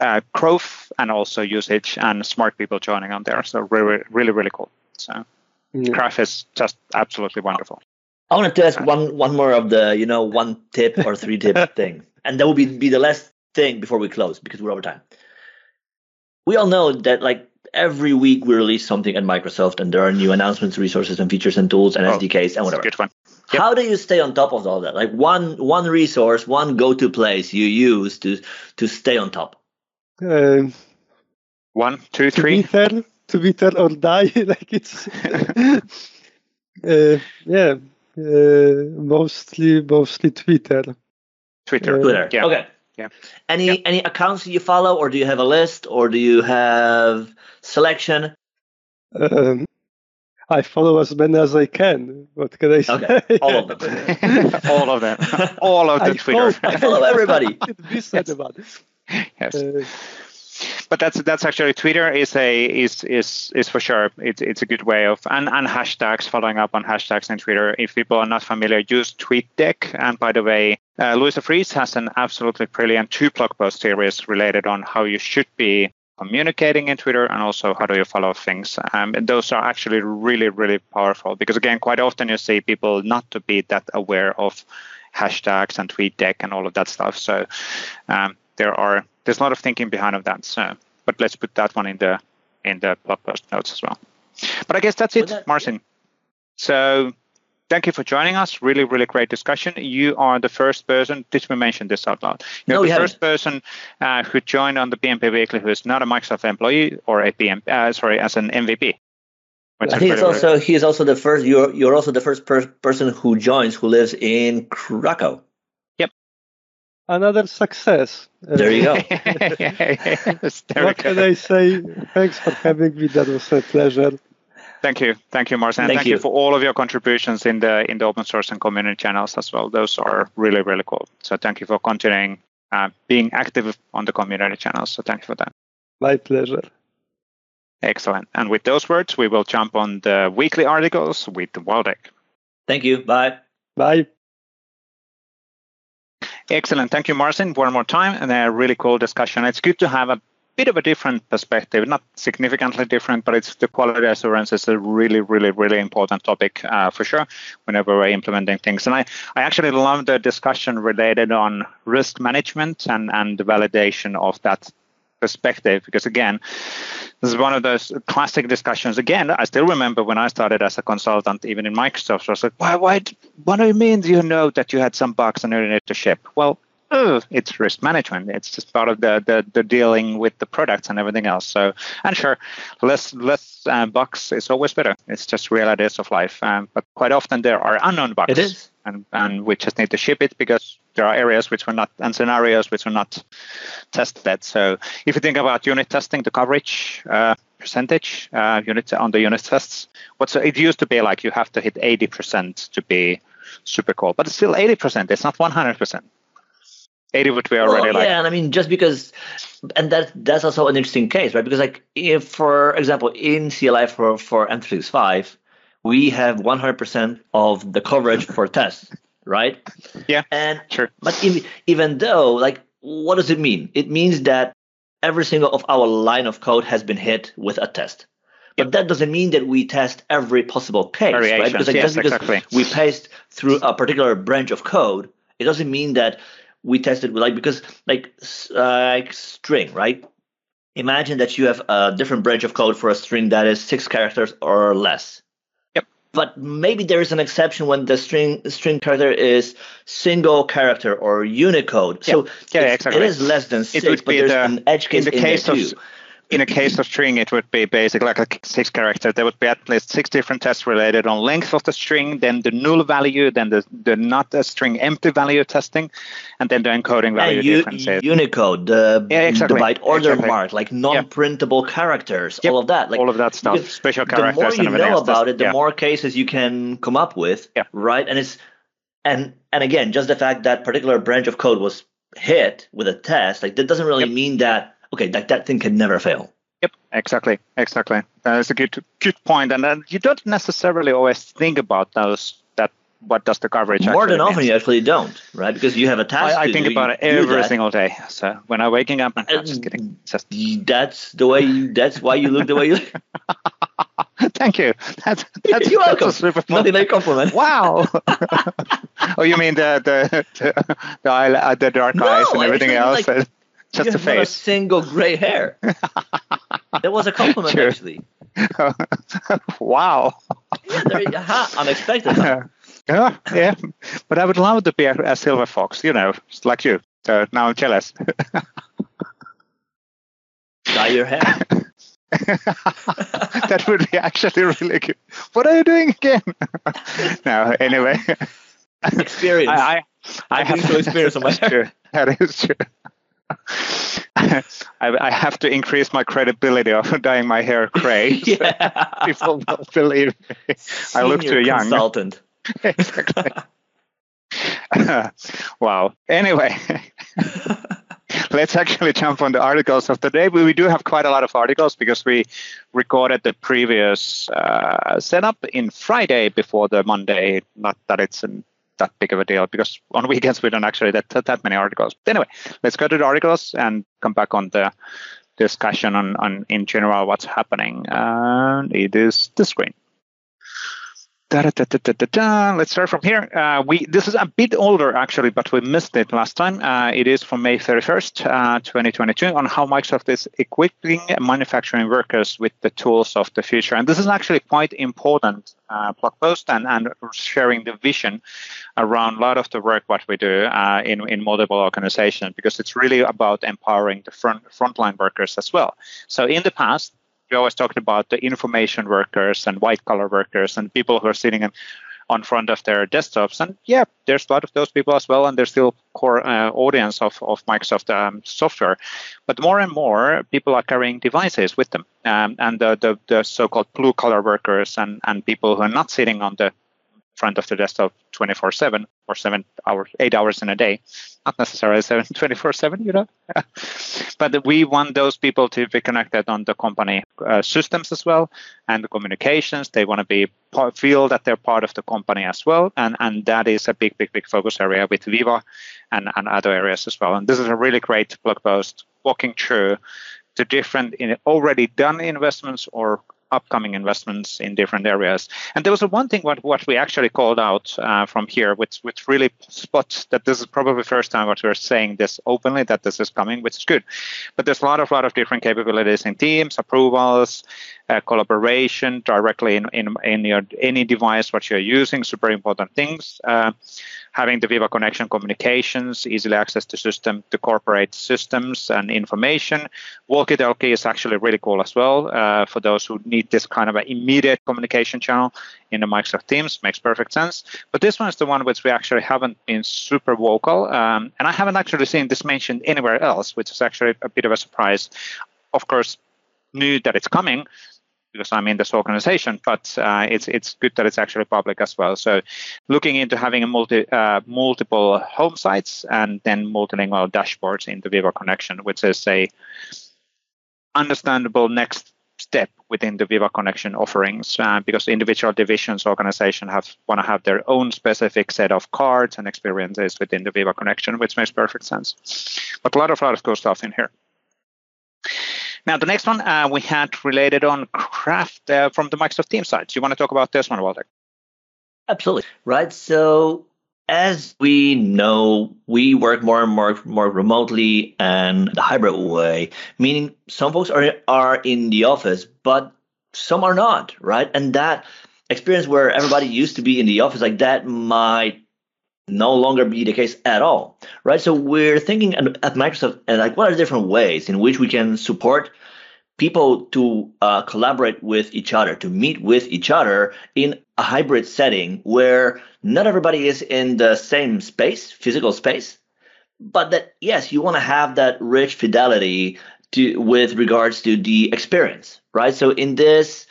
uh, growth and also usage and smart people joining on there. So really really really cool. So Yeah. Graph is just absolutely wonderful. I wanted to ask one one more of the you know one tip or three tip thing, and that will be be the last thing before we close because we're over time. We all know that like every week we release something at Microsoft, and there are new announcements, resources, and features and tools and Oh, SDKs and whatever. Good one. Yep. How do you stay on top of all that? Like one one resource, one go to place you use to to stay on top. Um, One, two, Twitter, three. Twitter or die. like it's, uh, yeah, uh, mostly mostly Twitter. Twitter. Uh, Twitter. Yeah. Okay. Yeah. Any Yep. any accounts you follow, or do you have a list, or do you have selection? Um, I follow as many as I can. What can I say? Okay, all of them. All of them. All of the I Twitter. hope I follow everybody. It be said about yes. Uh, but that's that's actually Twitter is a is is is for sure it's it's a good way of and and hashtags following up on hashtags in Twitter. If people are not familiar, use TweetDeck. And by the way, uh, Luise Freese has an absolutely brilliant two blog post series related on how you should be communicating in Twitter and also how do you follow things. Um, and those are actually really really powerful because again, quite often you see people not to be that aware of hashtags and TweetDeck and all of that stuff. So um, there are there's a lot of thinking behind of that. So, but let's put that one in the in the blog post notes as well. But I guess that's it, that- Marcin. So thank you for joining us. Really, really great discussion. You are the first person. Did we mention this out loud? You're No, the haven't. first person uh, who joined on the PnP Weekly who is not a Microsoft employee or a PM. Uh, sorry, as an MVP. I think it's really- also he is also the first. You're you're also the first per- person who joins who lives in Krakow. Another success. There you go. Yes, there we What can I say? Thanks for having me. That was a pleasure. Thank you, thank you, Marcin. Thank Thank, you. you. for all of your contributions in the in the open source and community channels as well. Those are really really cool. So thank you for continuing uh, being active on the community channels. So thank you for that. My pleasure. Excellent. And with those words, we will jump on the weekly articles with Waldek. Thank you. Bye. Bye. Excellent. Thank you, Marcin, one more time, and a really cool discussion. It's good to have a bit of a different perspective, not significantly different, but it's the quality assurance is a really, really, really important topic uh, for sure whenever we're implementing things. And I, I actually love the discussion related on risk management and, and the validation of that perspective because again this is one of those classic discussions. Again i still remember when i started as a consultant even in microsoft i was like why why what do you mean do you know that you had some bugs and you need to ship? Well oh, it's risk management it's just part of the, the the dealing with the products and everything else so and sure less less uh, bugs is always better it's just realities of life um, but quite often there are unknown bugs It is. and and we just need to ship it because there are areas which were not and scenarios which were not tested. So if you think about unit testing, the coverage uh, percentage uh, unit on the unit tests, what's it used to be like you have to hit 80% to be super cool, but it's still 80%. It's not 100%. 80 would be already Well, like yeah, and I mean just because, and that that's also an interesting case, right? Because like if, for example, in CLI for for M365, we have 100% of the coverage for tests, right? Yeah, And sure. but even even though, like, what does it mean? It means that every single of our line of code has been hit with a test. But that doesn't mean that we test every possible case, right? Variations, Because like, yes, just because exactly. we paste through a particular branch of code, it doesn't mean that we tested with like because like uh, like string, right? Imagine that you have a different branch of code for a string that is six characters or less. Yep. But maybe there is an exception when the string string character is single character or Unicode. So Yeah, exactly. it is less than six, would but be there's the- an edge case in the in case there of too. In a case of string, it would be basically like a six character. There would be at least six different tests related on length of the string, then the null value, then the, the not a string empty value testing, and then the encoding value U- differences. Unicode, the, Yeah, exactly. the byte order Exactly. mark, like non-printable characters, Yep. all of that. Like all of that stuff, special the more you know about it, the yeah. more cases you can come up with, Yeah. right? And it's and and again, just the fact that particular branch of code was hit with a test, like that doesn't really Yep. mean that okay, like that thing can never fail. Yep, exactly, exactly. That's a good good point, and then you don't necessarily always think about those. That what does the coverage More than often, mean. you actually don't, right? Because you have a task. I, I think do, about it every single day. So when I'm waking up, I'm just kidding. Just That's the way. You, that's why you look the way you look. thank you. That's that's, You're welcome. that's a super Nothing like compliment. Wow. oh, you mean the the the, the, eye- the dark No, eyes and everything else? like- just you the have not a face. single gray hair. that was a compliment, Sure. actually. wow. Yeah, you- aha, unexpected. huh? yeah, yeah. But I would love to be a, a silver fox, you know, like you. So now I'm jealous. Dye your hair. that would be actually really good. What are you doing again? no, anyway. Experience. I, I, I I'm getting so experienced on my true. That is true. I, I have to increase my credibility of dyeing my hair gray. so yeah. People will believe me. I look too young. Consultant. exactly. wow. Anyway, let's actually jump on the articles of the day. We, we do have quite a lot of articles because we recorded the previous uh, setup in Friday before the Monday. Not that it's an, that big of a deal because on weekends we don't actually that that many articles. But anyway, let's go to the articles and come back on the discussion on, on in general what's happening. And it is the screen. Let's start from here. Uh, we this is a bit older actually, but we missed it last time. Uh, it is from May 31st, uh, 2022, on how Microsoft is equipping manufacturing workers with the tools of the future. And this is actually quite important uh, blog post and, and sharing the vision around a lot of the work what we do uh, in in multiple organizations because it's really about empowering the front frontline workers as well. So in the past we always talked about the information workers and white collar workers and people who are sitting in, on front of their desktops. And yeah, there's a lot of those people as well, and they're still core uh, audience of, of Microsoft um, software. But more and more people are carrying devices with them, um, and the, the, the so-called blue collar workers and, and people who are not sitting on the front of the desktop 24/7 or seven hours, eight hours in a day, not necessarily seven 24/7, you know. but we want those people to be connected on the company uh, systems as well and the communications. They want to be feel that they're part of the company as well, and and that is a big, big, big focus area with Viva and and other areas as well. And this is a really great blog post walking through the different in already done investments or upcoming investments in different areas. And there was a one thing what, what we actually called out uh, from here, which which really spots that this is probably the first time what we're saying this openly that this is coming, which is good. But there's a lot of lot of different capabilities in Teams, approvals, uh, collaboration directly in, in in your any device what you're using. Super important things. Uh, having the Viva connection communications, easily access to system to corporate systems and information. Walkie-talkie is actually really cool as well uh, for those who need this kind of an immediate communication channel in the Microsoft Teams. Makes perfect sense. But this one is the one which we actually haven't been super vocal, um, and I haven't actually seen this mentioned anywhere else, which is actually a bit of a surprise. Of course, knew that it's coming because I'm in this organization, but uh, it's it's good that it's actually public as well. So, looking into having a multi uh, multiple home sites and then multilingual dashboards in the Viva connection, which is a understandable next step within the Viva connection offerings, uh, because individual divisions organization have want to have their own specific set of cards and experiences within the Viva connection, which makes perfect sense. But a lot of lot of cool stuff in here. Now, the next one uh, we had related on craft uh, from the Microsoft Teams side. Do you want to talk about this one, Waldek? Absolutely. Right. So as we know, we work more and more more remotely and the hybrid way, meaning some folks are are in the office, but some are not, right? And that experience where everybody used to be in the office like that might no longer be the case at all, right? So we're thinking at Microsoft and like what are different ways in which we can support people to uh, collaborate with each other, to meet with each other in a hybrid setting where not everybody is in the same space, physical space, but that yes, you want to have that rich fidelity to with regards to the experience, right? So in this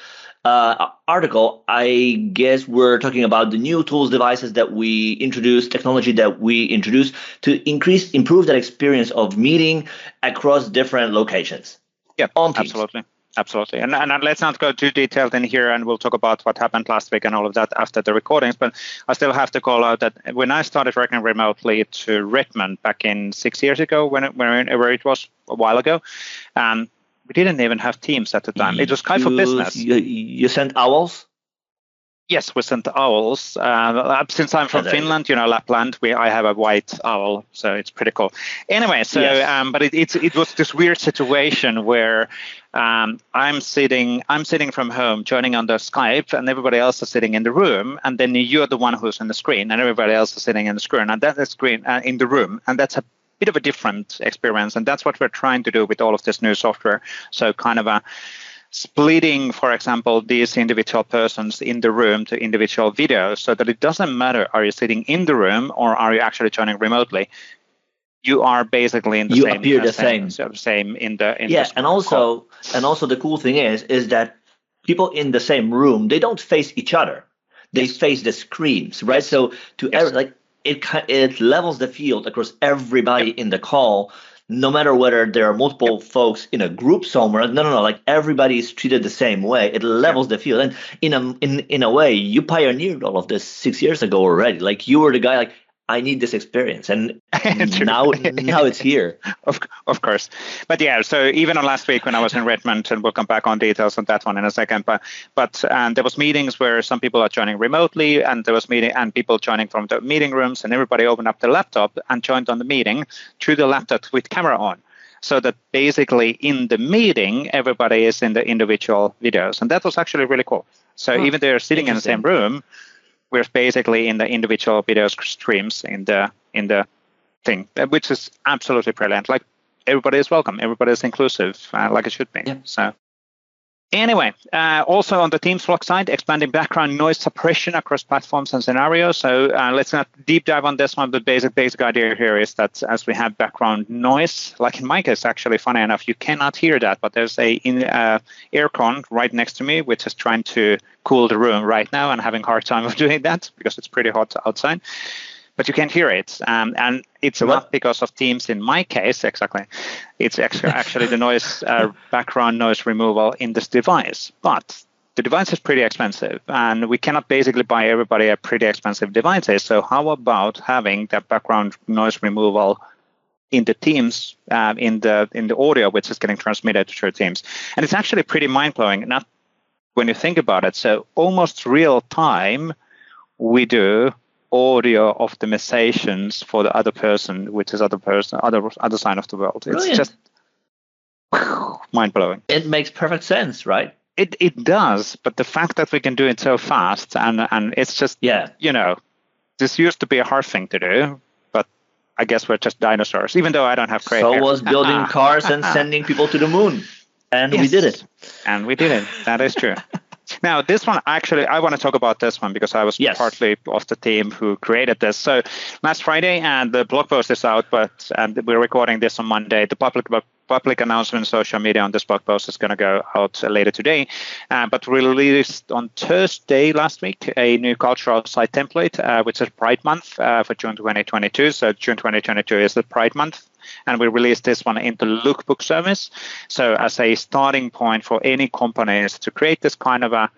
uh, article, I guess we're talking about the new tools, devices that we introduce, technology that we introduce to increase, improve that experience of meeting across different locations. Yeah, absolutely. Absolutely. And, and let's not go too detailed in here, and we'll talk about what happened last week and all of that after the recordings. But I still have to call out that when I started working remotely to Redmond back in six years ago, when it, when it, where it was a while ago, um, we didn't even have Teams at the time. It was Skype for Business. You, you sent owls. Yes, we sent owls. Uh, since I'm from Finland, you know, Lapland, we I have a white owl, so it's pretty cool. Anyway, so yes. um, but it, it's it was this weird situation where um, I'm sitting I'm sitting from home, joining on the Skype, and everybody else is sitting in the room, and then you're the one who's on the screen, and everybody else is sitting in the screen, and that's the screen uh, in the room, and that's a bit of a different experience, and that's what we're trying to do with all of this new software. So kind of a splitting, for example, these individual persons in the room to individual videos so that it doesn't matter are you sitting in the room or are you actually joining remotely. You are basically in the you same. appear uh, the same. Same, same in the in yeah, the and also call. and also the cool thing is is that people in the same room they don't face each other, they yes. face the screens, right? So to yes. every, like it it levels the field across everybody yep. in the call no matter whether there are multiple folks in a group somewhere. No, no, no. Like everybody is treated the same way. It levels the field, and in a in in a way, you pioneered all of this six years ago already. Like you were the guy. Like I need this experience, and now now it's here. Of of course, but yeah. So even on last week when I was in Redmond, and we'll come back on details on that one in a second. But but um, there was meetings where some people are joining remotely, and there was meeting and people joining from the meeting rooms, and everybody opened up the laptop and joined on the meeting through the laptop with camera on so that basically in the meeting everybody is in the individual videos and that was actually really cool so huh. even they're sitting in the same room we're basically in the individual video streams in the in the thing, which is absolutely brilliant. Like everybody is welcome, everybody is inclusive, uh, like it should be. Yeah. So. Anyway, uh, also on the Teams Flock side, expanding background noise suppression across platforms and scenarios. So uh, let's not deep dive on this one. The basic basic idea here is that as we have background noise, like in my case, actually, funny enough, you cannot hear that, but there's a in, uh, aircon right next to me, which is trying to cool the room right now and having hard time of doing that because it's pretty hot outside but you can't hear it. Um, and it's so not what? because of Teams in my case, exactly. It's actually the noise, uh, background noise removal in this device. But the device is pretty expensive, and we cannot basically buy everybody a pretty expensive devices. So how about having that background noise removal in the Teams, uh, in the in the audio, which is getting transmitted to your Teams, and it's actually pretty mind blowing. Not when you think about it. So almost real time, we do audio optimizations for the other person, which is other person, other other side of the world. Brilliant. It's just mind blowing. It makes perfect sense, right? It it does, but the fact that we can do it so fast and and it's just yeah, you know, this used to be a hard thing to do, but I guess we're just dinosaurs. Even though I don't have great. So hair. was building cars and sending people to the moon, and yes. we did it. And we did it. That is true. Now, this one actually, I want to talk about this one because I was yes. partly of the team who created this. So last Friday, and the blog post is out, but and we're recording this on Monday. The public public announcement social media on this blog post is going to go out later today. Uh, but we released on Thursday last week a new cultural site template, uh, which is Pride Month uh, for June 2022. So June 2022 is the Pride Month and we released this one into Lookbook service. So as a starting point for any companies to create this kind of a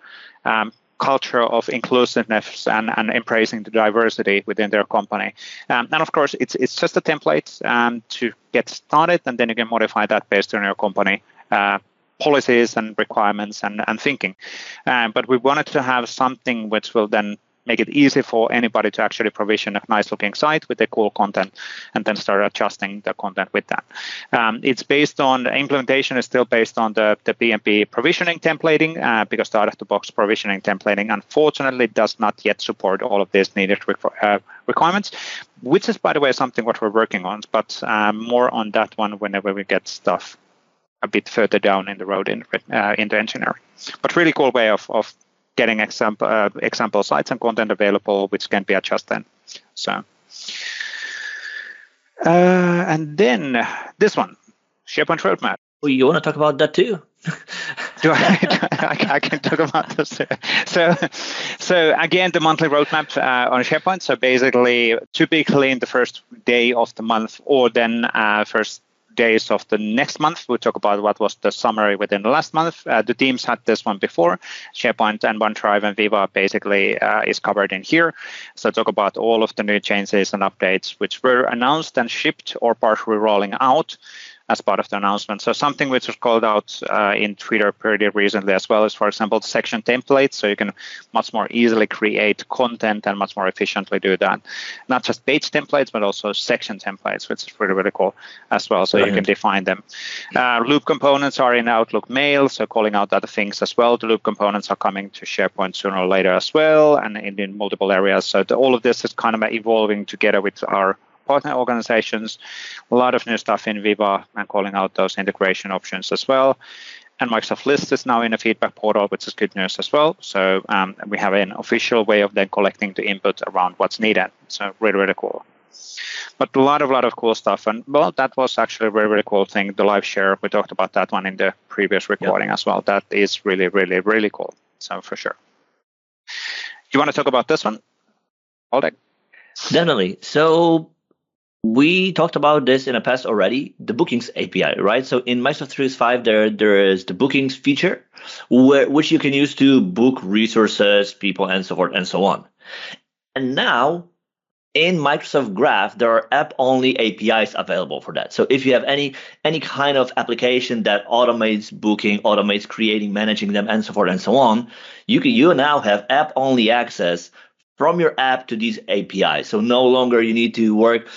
um, culture of inclusiveness and, and embracing the diversity within their company. Um, and of course, it's it's just a template um, to get started, and then you can modify that based on your company. Uh, policies and requirements and, and thinking. Uh, but we wanted to have something which will then make it easy for anybody to actually provision a nice looking site with the cool content and then start adjusting the content with that. Um, it's based on the implementation is still based on the, the PnP provisioning templating uh, because the out of the box provisioning templating unfortunately does not yet support all of these needed uh, requirements, which is by the way something what we're working on, but um, more on that one whenever we get stuff a bit further down in the road in, uh, in the engineering. But really cool way of, of getting example uh, example sites and content available, which can be adjusted. Then. So, uh, and then this one, SharePoint roadmap. Well, you want to talk about that too? do I, I, I, can talk about this. So, so again, the monthly roadmap uh, on SharePoint. So basically, typically in the first day of the month, or then uh, first days of the next month. We'll talk about what was the summary within the last month. Uh, the teams had this one before. SharePoint and OneDrive and Viva basically uh, is covered in here. So talk about all of the new changes and updates which were announced and shipped or partially rolling out. As part of the announcement. So something which was called out uh, in Twitter pretty recently as well is, for example, section templates. So you can much more easily create content and much more efficiently do that. Not just page templates, but also section templates, which is really really cool as well. So right. you can define them. Uh, loop components are in Outlook Mail, so calling out other things as well. The loop components are coming to SharePoint sooner or later as well, and in, in multiple areas. So the, all of this is kind of evolving together with our partner organizations. A lot of new stuff in Viva and calling out those integration options as well. And Microsoft List is now in a feedback portal, which is good news as well. So um, we have an official way of then collecting the input around what's needed. So really, really cool. But a lot of lot of cool stuff, and well, that was actually a very, very cool thing. The live share, we talked about that one in the previous recording yep. as well. That is really, really, really cool. So for sure. You want to talk about this one, Oleg? Definitely. So we talked about this in the past already, the bookings API, right? So in Microsoft 365, there there is the bookings feature, where, which you can use to book resources, people, and so forth and so on. And now in Microsoft Graph, there are app-only APIs available for that. So if you have any any kind of application that automates booking, automates creating, managing them, and so forth and so on, you can you now have app-only access from your app to these APIs. So no longer you need to work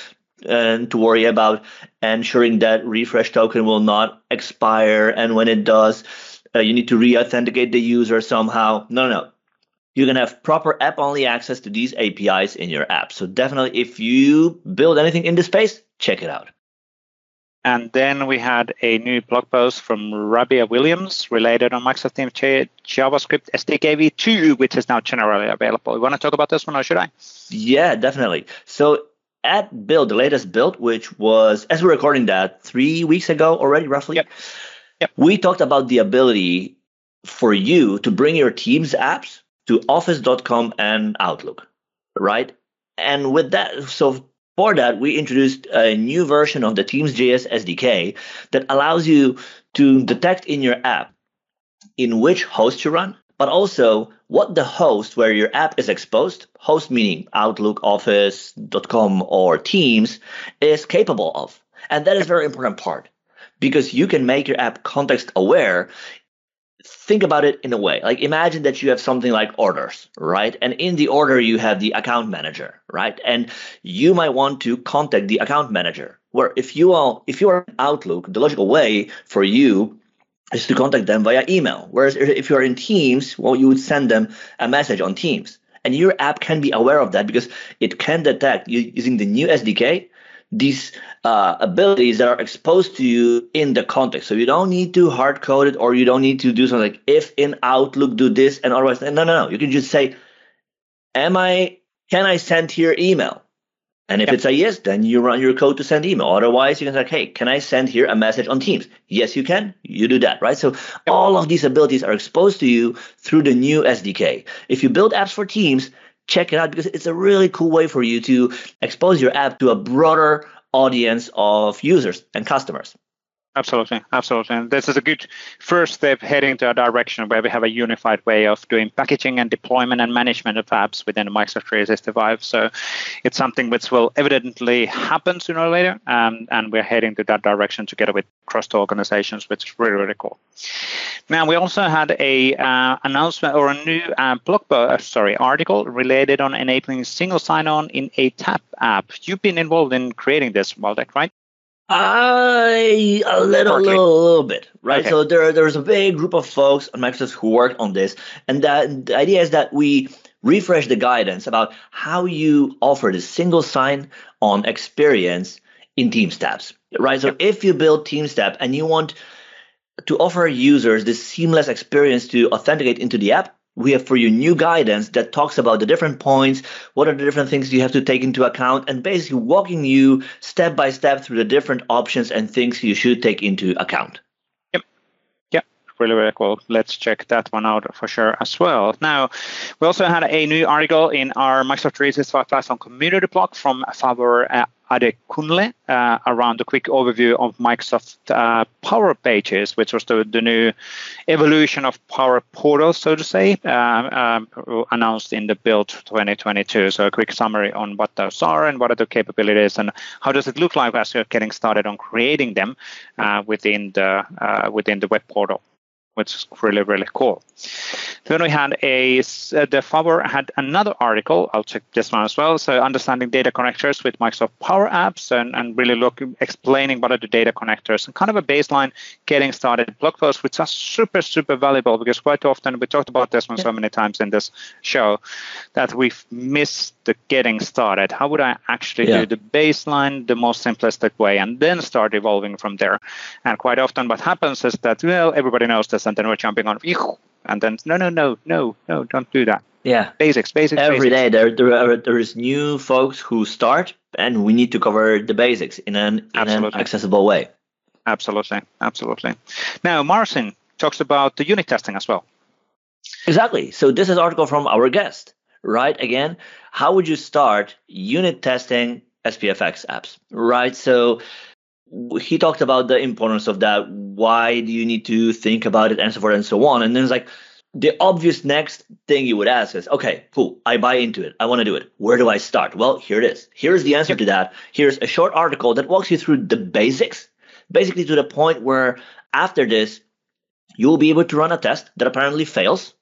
and to worry about ensuring that refresh token will not expire. And when it does, uh, you need to re-authenticate the user somehow. No, no, no. You can have proper app-only access to these APIs in your app. So definitely, if you build anything in this space, check it out. And then we had a new blog post from Rabia Williams related on Microsoft Teams JavaScript SDK v2, which is now generally available. You want to talk about this one, or should I? Yeah, definitely. So at build, the latest build, which was as we're recording that three weeks ago already, roughly. Yep. Yep. We talked about the ability for you to bring your Teams apps to Office.com and Outlook, right? And with that, so for that, we introduced a new version of the Teams JS SDK that allows you to detect in your app in which host you run, but also what the host where your app is exposed, host meaning Outlook, Office.com, or Teams, is capable of. And that is very important part because you can make your app context aware. Think about it in a way. Like imagine that you have something like orders, right? And in the order you have the account manager, right? And you might want to contact the account manager. Where if you are if you are in Outlook, the logical way for you is to contact them via email. Whereas if you're in Teams, well, you would send them a message on Teams. And your app can be aware of that because it can detect you using the new SDK these uh, abilities that are exposed to you in the context. So you don't need to hard code it or you don't need to do something like if in Outlook do this and otherwise. No, no, no. You can just say, Am I can I send here email? And if yep. it's a yes, then you run your code to send email. Otherwise, you can say, hey, can I send here a message on Teams? Yes, you can. You do that, right? So yep. all of these abilities are exposed to you through the new SDK. If you build apps for Teams, check it out because it's a really cool way for you to expose your app to a broader audience of users and customers. Absolutely, absolutely. And this is a good first step heading to a direction where we have a unified way of doing packaging and deployment and management of apps within Microsoft 365. So it's something which will evidently happen sooner or later, um, and we're heading to that direction together with cross organizations, which is really, really cool. Now we also had a uh, announcement or a new uh, blog post, uh, sorry, article related on enabling single sign-on in a Tab app. You've been involved in creating this, Waldek, right? I a little, little, little bit, right? Okay. So there, there's a big group of folks on Microsoft who worked on this, and that the idea is that we refresh the guidance about how you offer the single sign-on experience in Teams tabs, right? So if you build Teams tab and you want to offer users this seamless experience to authenticate into the app, we have for you new guidance that talks about the different points, what are the different things you have to take into account, and basically walking you step by step through the different options and things you should take into account. Yep. Yep. Really, really cool. Let's check that one out for sure as well. Now, we also had a new article in our Microsoft 365 Platform community blog from Favor uh, Ade Kunle uh, around a quick overview of Microsoft uh, Power Pages, which was the, the new evolution of Power Portal, so to say, uh, um, announced in the build 2022. So a quick summary on what those are and what are the capabilities and how does it look like as you're getting started on creating them uh, within the uh, within the web portal which is really really cool. Then we had a uh, the Power had another article. I'll check this one as well. So understanding data connectors with Microsoft Power Apps and, and really look explaining what are the data connectors and kind of a baseline getting started blog post, which are super super valuable because quite often we talked about this one so many times in this show that we've missed the getting started. How would I actually yeah. do the baseline the most simplistic way and then start evolving from there? And quite often what happens is that well everybody knows this and then we're jumping on. And then no no no no no don't do that. Yeah. Basics basics Every basics. day there there are there's new folks who start and we need to cover the basics in an in an accessible way. Absolutely absolutely. Now marcin talks about the unit testing as well. Exactly. So this is article from our guest. Right again how would you start unit testing spfx apps? Right so he talked about the importance of that. Why do you need to think about it and so forth and so on? And then it's like the obvious next thing you would ask is, okay, cool, I buy into it. I want to do it. Where do I start? Well, here it is. Here's the answer to that. Here's a short article that walks you through the basics, basically to the point where after this, you'll be able to run a test that apparently fails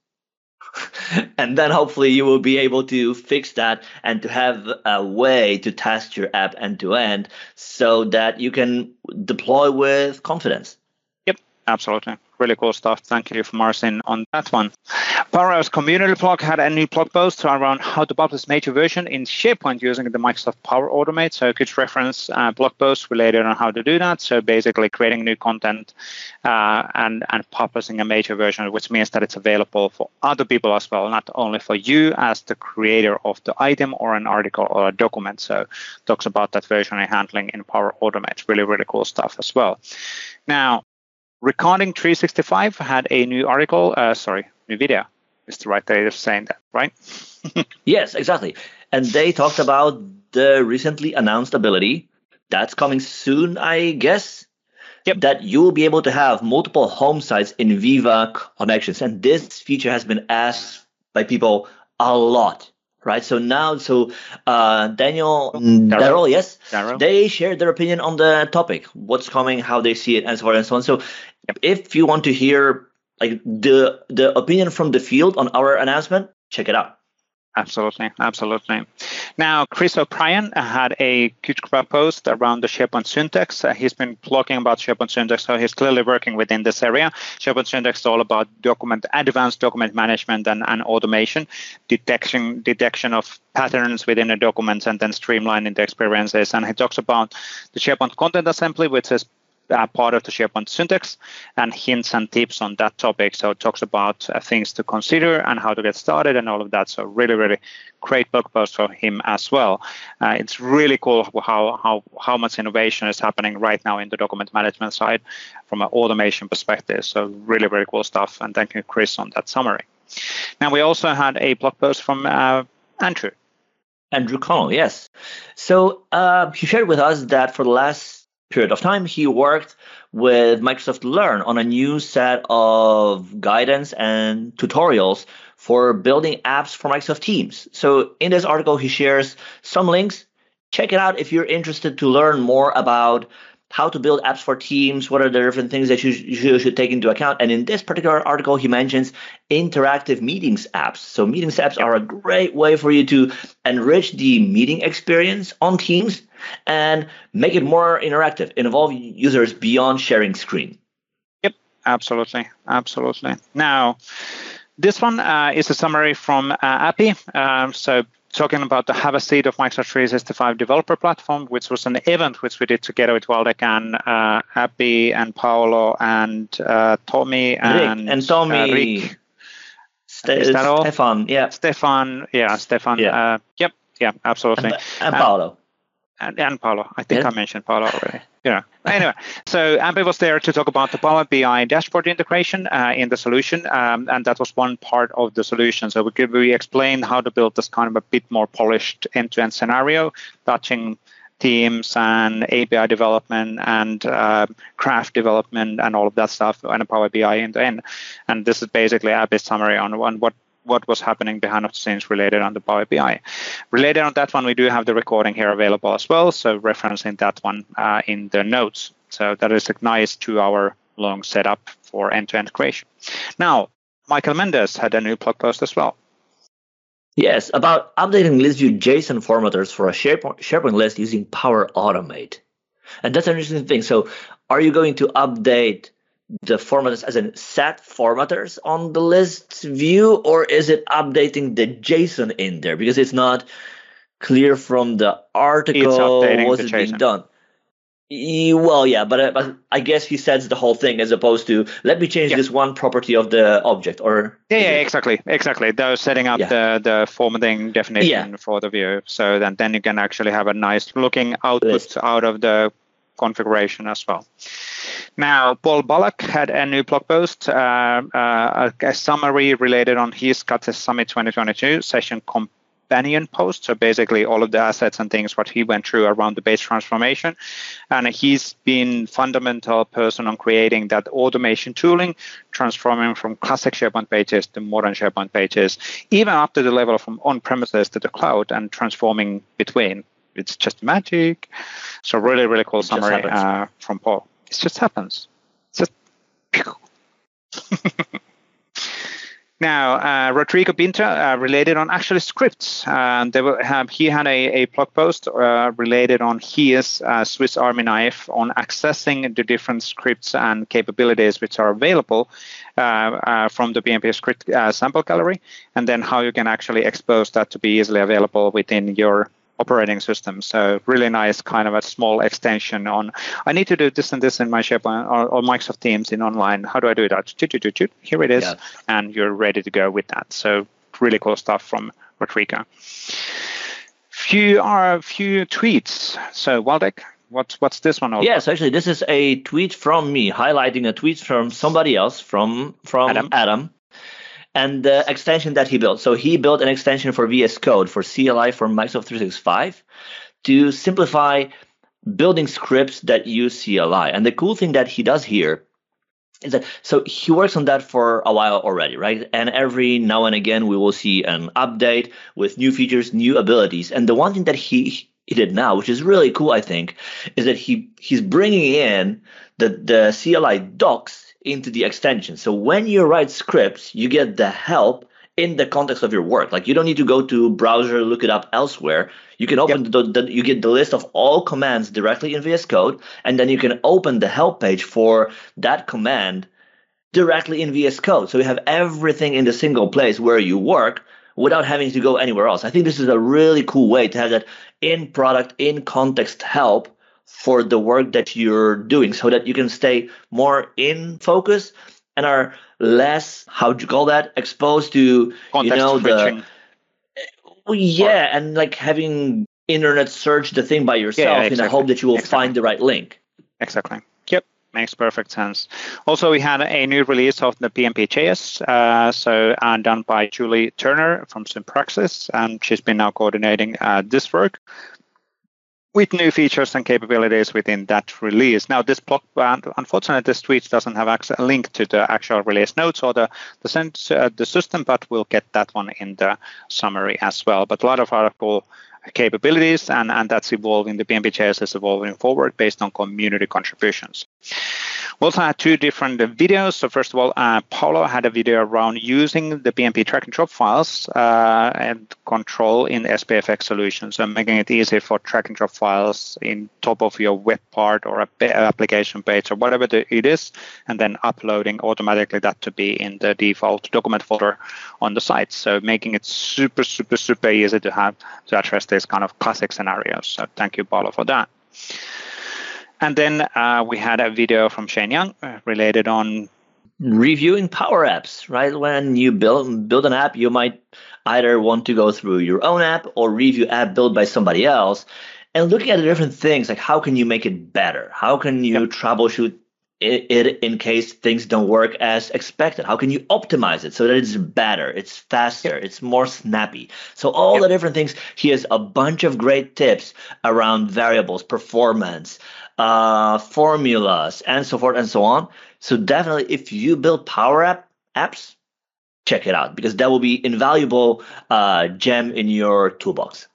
and then hopefully you will be able to fix that and to have a way to test your app end to end so that you can deploy with confidence. Absolutely really cool stuff. Thank you, Marcin, on that one. Powerhouse Community Blog had a new blog post around how to publish major version in SharePoint using the Microsoft Power Automate. So could reference uh, blog posts related on how to do that. So basically creating new content uh, and, and publishing a major version, which means that it's available for other people as well, not only for you as the creator of the item or an article or a document. So talks about that version handling in Power Automate. Really, really cool stuff as well. Now, Regarding 365 had a new article, uh, sorry, new video. Is the right way of saying that, right? yes, exactly. And they talked about the recently announced ability that's coming soon, I guess. Yep. That you will be able to have multiple home sites in Viva connections. And this feature has been asked by people a lot right? So now, so uh, Daniel, Daryl, yes, Darryl. they shared their opinion on the topic, what's coming, how they see it, and so on and so on. So, if you want to hear like the the opinion from the field on our announcement, check it out. Absolutely, absolutely. Now, Chris O'Brien had a good post around the SharePoint Syntex. Uh, he's been blogging about SharePoint Syntex, so he's clearly working within this area. SharePoint Syntex is all about document, advanced document management and, and automation, detection, detection of patterns within the documents, and then streamlining the experiences. And he talks about the SharePoint content assembly, which is uh, part of the SharePoint Syntex and hints and tips on that topic. So it talks about uh, things to consider and how to get started and all of that. So really, really great blog post for him as well. Uh, it's really cool how how how much innovation is happening right now in the document management side from an automation perspective. So really, really cool stuff. And thank you, Chris, on that summary. Now we also had a blog post from uh, Andrew. Andrew Connell, yes. So uh, he shared with us that for the last period of time, he worked with Microsoft Learn on a new set of guidance and tutorials for building apps for Microsoft Teams. So in this article, he shares some links. Check it out if you're interested to learn more about how to build apps for teams, what are the different things that you, you, should take into account. And in this particular article, he mentions interactive meetings apps. So, meetings apps are a great way for you to enrich the meeting experience on Teams and make it more interactive, involve users beyond sharing screen. Yep, absolutely. Absolutely. Now, this one uh, is a summary from uh, API. Um, so talking about the Have a Seat of Microsoft 365 developer platform, which was an event which we did together with Waldek and uh, Abby and Paolo and uh, Tommy and, Rick and Tommy. Uh, Rick. Ste- Is that all? Stefan, yeah. Stefan, yeah, Stefan. Yeah. Uh, yep, yeah, absolutely. And, and Paolo and, and Paolo. I think yeah. I mentioned Paolo already. Yeah. Anyway, so Ampi was there to talk about the Power BI dashboard integration uh, in the solution, um, and that was one part of the solution. So we could we explain how to build this kind of a bit more polished end-to-end scenario, touching teams and API development and uh, Graph development and all of that stuff and a Power BI end to end. And this is basically a bit summary on, on what what was happening behind the scenes related on the Power BI. Related on that one, we do have the recording here available as well, so referencing that one uh, in the notes. So that is a nice two-hour long setup for end-to-end creation. Now, Michael Mendes had a new blog post as well. Yes, about updating list view JSON formatters for a SharePoint list using Power Automate. And that's an interesting thing. So, are you going to update the formatters as in set formatters on the list view, or is it updating the JSON in there? Because it's not clear from the article what's it being done. Well, yeah, but, uh, but I guess he sets the whole thing as opposed to let me change yeah. this one property of the object, or yeah, yeah, exactly, exactly. They're setting up yeah. the the formatting definition for the view, so then then you can actually have a nice looking output List. out of the configuration as well. Now, Paul Bullock had a new blog post, uh, uh, a, summary related on his CATSA Summit 2022 session companion post. So basically, all of the assets and things what he went through around the page transformation, and he's been fundamental person on creating that automation tooling, transforming from classic SharePoint pages to modern SharePoint pages, even up to the level from on-premises to the cloud, and transforming between. It's just magic. So really, really cool it summary uh, from Paul. It just happens. It's just. Now, uh, Rodrigo Pinto uh, related on actually scripts. Uh, they will have, he had a, a blog post uh, related on his uh, Swiss Army knife on accessing the different scripts and capabilities which are available uh, from the PnP script sample gallery, and then how you can actually expose that to be easily available within your operating system. So really nice kind of a small extension on, I need to do this and this in my SharePoint or, or Microsoft Teams in online. How do I do that? Here it is. Yeah. And you're ready to go with that. So really cool stuff from Rodrigo. Few are a few tweets. So Waldek, what's what's this one? All Yes, actually, this is a tweet from me highlighting a tweet from somebody else from from Adam. Adam and the extension that he built. So he built an extension for VS Code for CLI for Microsoft 365 to simplify building scripts that use CLI. And the cool thing that he does here is that so he works on that for a while already, right? And every now and again we will see an update with new features, new abilities. And the one thing that he he did now, which is really cool, I think, is that he he's bringing in the the CLI docs into the extension. So when you write scripts, you get the help in the context of your work. Like you don't need to go to browser, look it up elsewhere. You can open yep. the, the, you get the list of all commands directly in VS Code, and then you can open the help page for that command directly in VS Code. So you have everything in the single place where you work without having to go anywhere else. I think this is a really cool way to have that in product, in context help for the work that you're doing so that you can stay more in focus and are less how do you call that exposed to Context you know the well, yeah or, and like having internet search the thing by yourself yeah, exactly. in the hope that you will exactly. find the right link. Exactly. Yep. Makes perfect sense. Also we had a new release of the PnPjs uh, so uh, done by julie turner from Sympraxis and she's been now coordinating uh, this work with new features and capabilities within that release. Now, this blog, unfortunately, this tweet doesn't have a link to the actual release notes or the the, sense, uh, the system, but we'll get that one in the summary as well. But a lot of article capabilities, and, and that's evolving. The PnPjs is evolving forward based on community contributions. We also had two different videos. So first of all, uh, Paolo had a video around using the PnP drag and drop files uh, and control in SPFX solutions, so making it easy for drag and drop files in top of your web part or a application page or whatever the, it is, and then uploading automatically that to be in the default document folder on the site. So making it super, super, super easy to have to address these kind of classic scenarios. So thank you, Paolo, for that. And then uh, we had a video from Shane Young uh, related on reviewing Power Apps. Right when you build build an app, you might either want to go through your own app or review app built by somebody else, and looking at the different things like how can you make it better? How can you yep. troubleshoot it, it, in case things don't work as expected? How can you optimize it so that it's better, it's faster, yep. it's more snappy? So all yep. the different things. He has a bunch of great tips around variables, performance, uh, formulas, and so forth and so on. So definitely, if you build Power App apps, check it out because that will be invaluable uh, gem in your toolbox.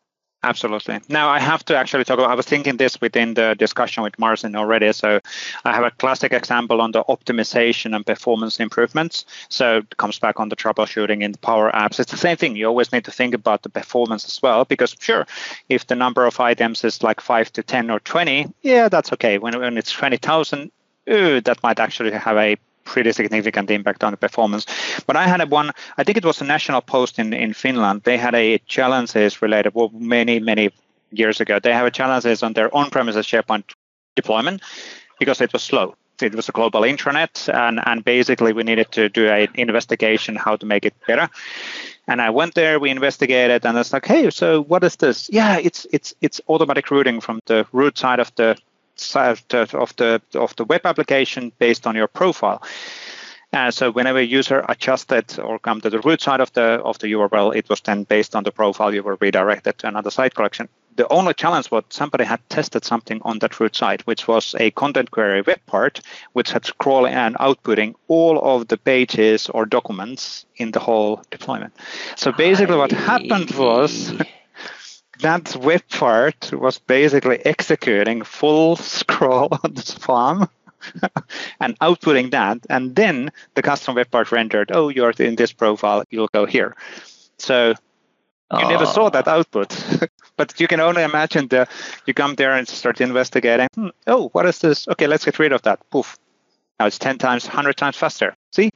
Absolutely. Now I have to actually talk about. I was thinking this within the discussion with Marcin already. So I have a classic example on the optimization and performance improvements. So it comes back on the troubleshooting in the Power Apps. It's the same thing. You always need to think about the performance as well, because sure, if the number of items is like five to ten or twenty, yeah, that's okay. When when it's twenty thousand, that might actually have a pretty significant impact on the performance. But I had one, I think it was a national post in, in Finland. They had a challenges related, well, many, many years ago. They have a challenges on their on-premises SharePoint deployment because it was slow. It was a global intranet, and, and basically we needed to do an investigation how to make it better. And I went there, we investigated, and it's like, hey, so what is this? Yeah, it's it's it's automatic routing from the root side of the of the of the web application based on your profile. Uh, so whenever a user adjusted or come to the root side of the of the URL, it was then based on the profile you were redirected to another site collection. The only challenge was somebody had tested something on that root site, which was a content query web part, which had scrolling and outputting all of the pages or documents in the whole deployment. So basically, what happened was that web part was basically executing full scroll on the farm and outputting that. And then the custom web part rendered, oh, you're in this profile, you'll go here. So you never saw that output. but you can only imagine the you come there and start investigating. Hmm, oh, what is this? Okay, let's get rid of that. Poof. Now it's 10 times, 100 times faster. See?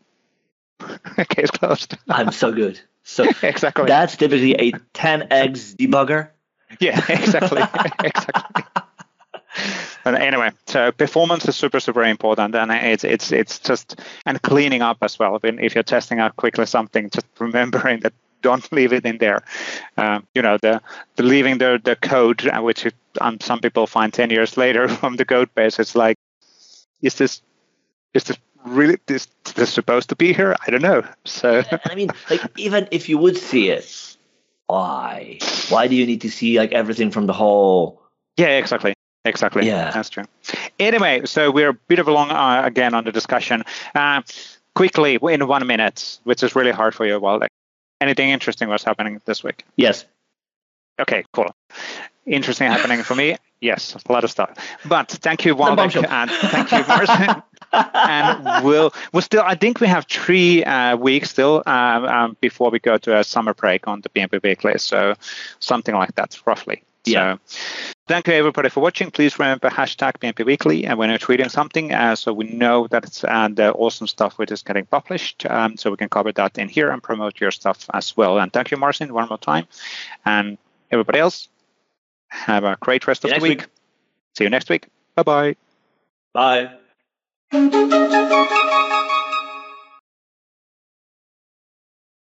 Case closed. I'm so good. So exactly. That's typically a 10x debugger yeah, exactly, exactly. But anyway, so performance is super, super important, and it's it's it's just and cleaning up as well. If you're testing out quickly something, just remembering that don't leave it in there. Um, you know, the, the leaving the the code, uh, which um, some people find ten years later from the code base, it's like, is this is this really this this supposed to be here? I don't know. So I mean, like even if you would see it, why? Why do you need to see like everything from the whole? Yeah, exactly. Exactly. Yeah, that's true. Anyway, so we're a bit of a long uh, again on the discussion. Uh, quickly, in one minute, which is really hard for you. Well, anything interesting was happening this week? Yes. Okay, cool. Interesting happening for me. Yes, a lot of stuff. But thank you, Waldek, and thank you, Marcin. and we'll we'll still. I think we have three uh, weeks still um, um, before we go to a summer break on the PnP Weekly. So something like that, roughly. Yeah. So, thank you everybody for watching. Please remember hashtag PnP Weekly and when you're tweeting something, uh, so we know that it's uh, the awesome stuff which is getting published, um, so we can cover that in here and promote your stuff as well. And thank you, Marcin, one more time, and everybody else. Have a great rest of the week. week. See you next week. Bye-bye. Bye. Thank you.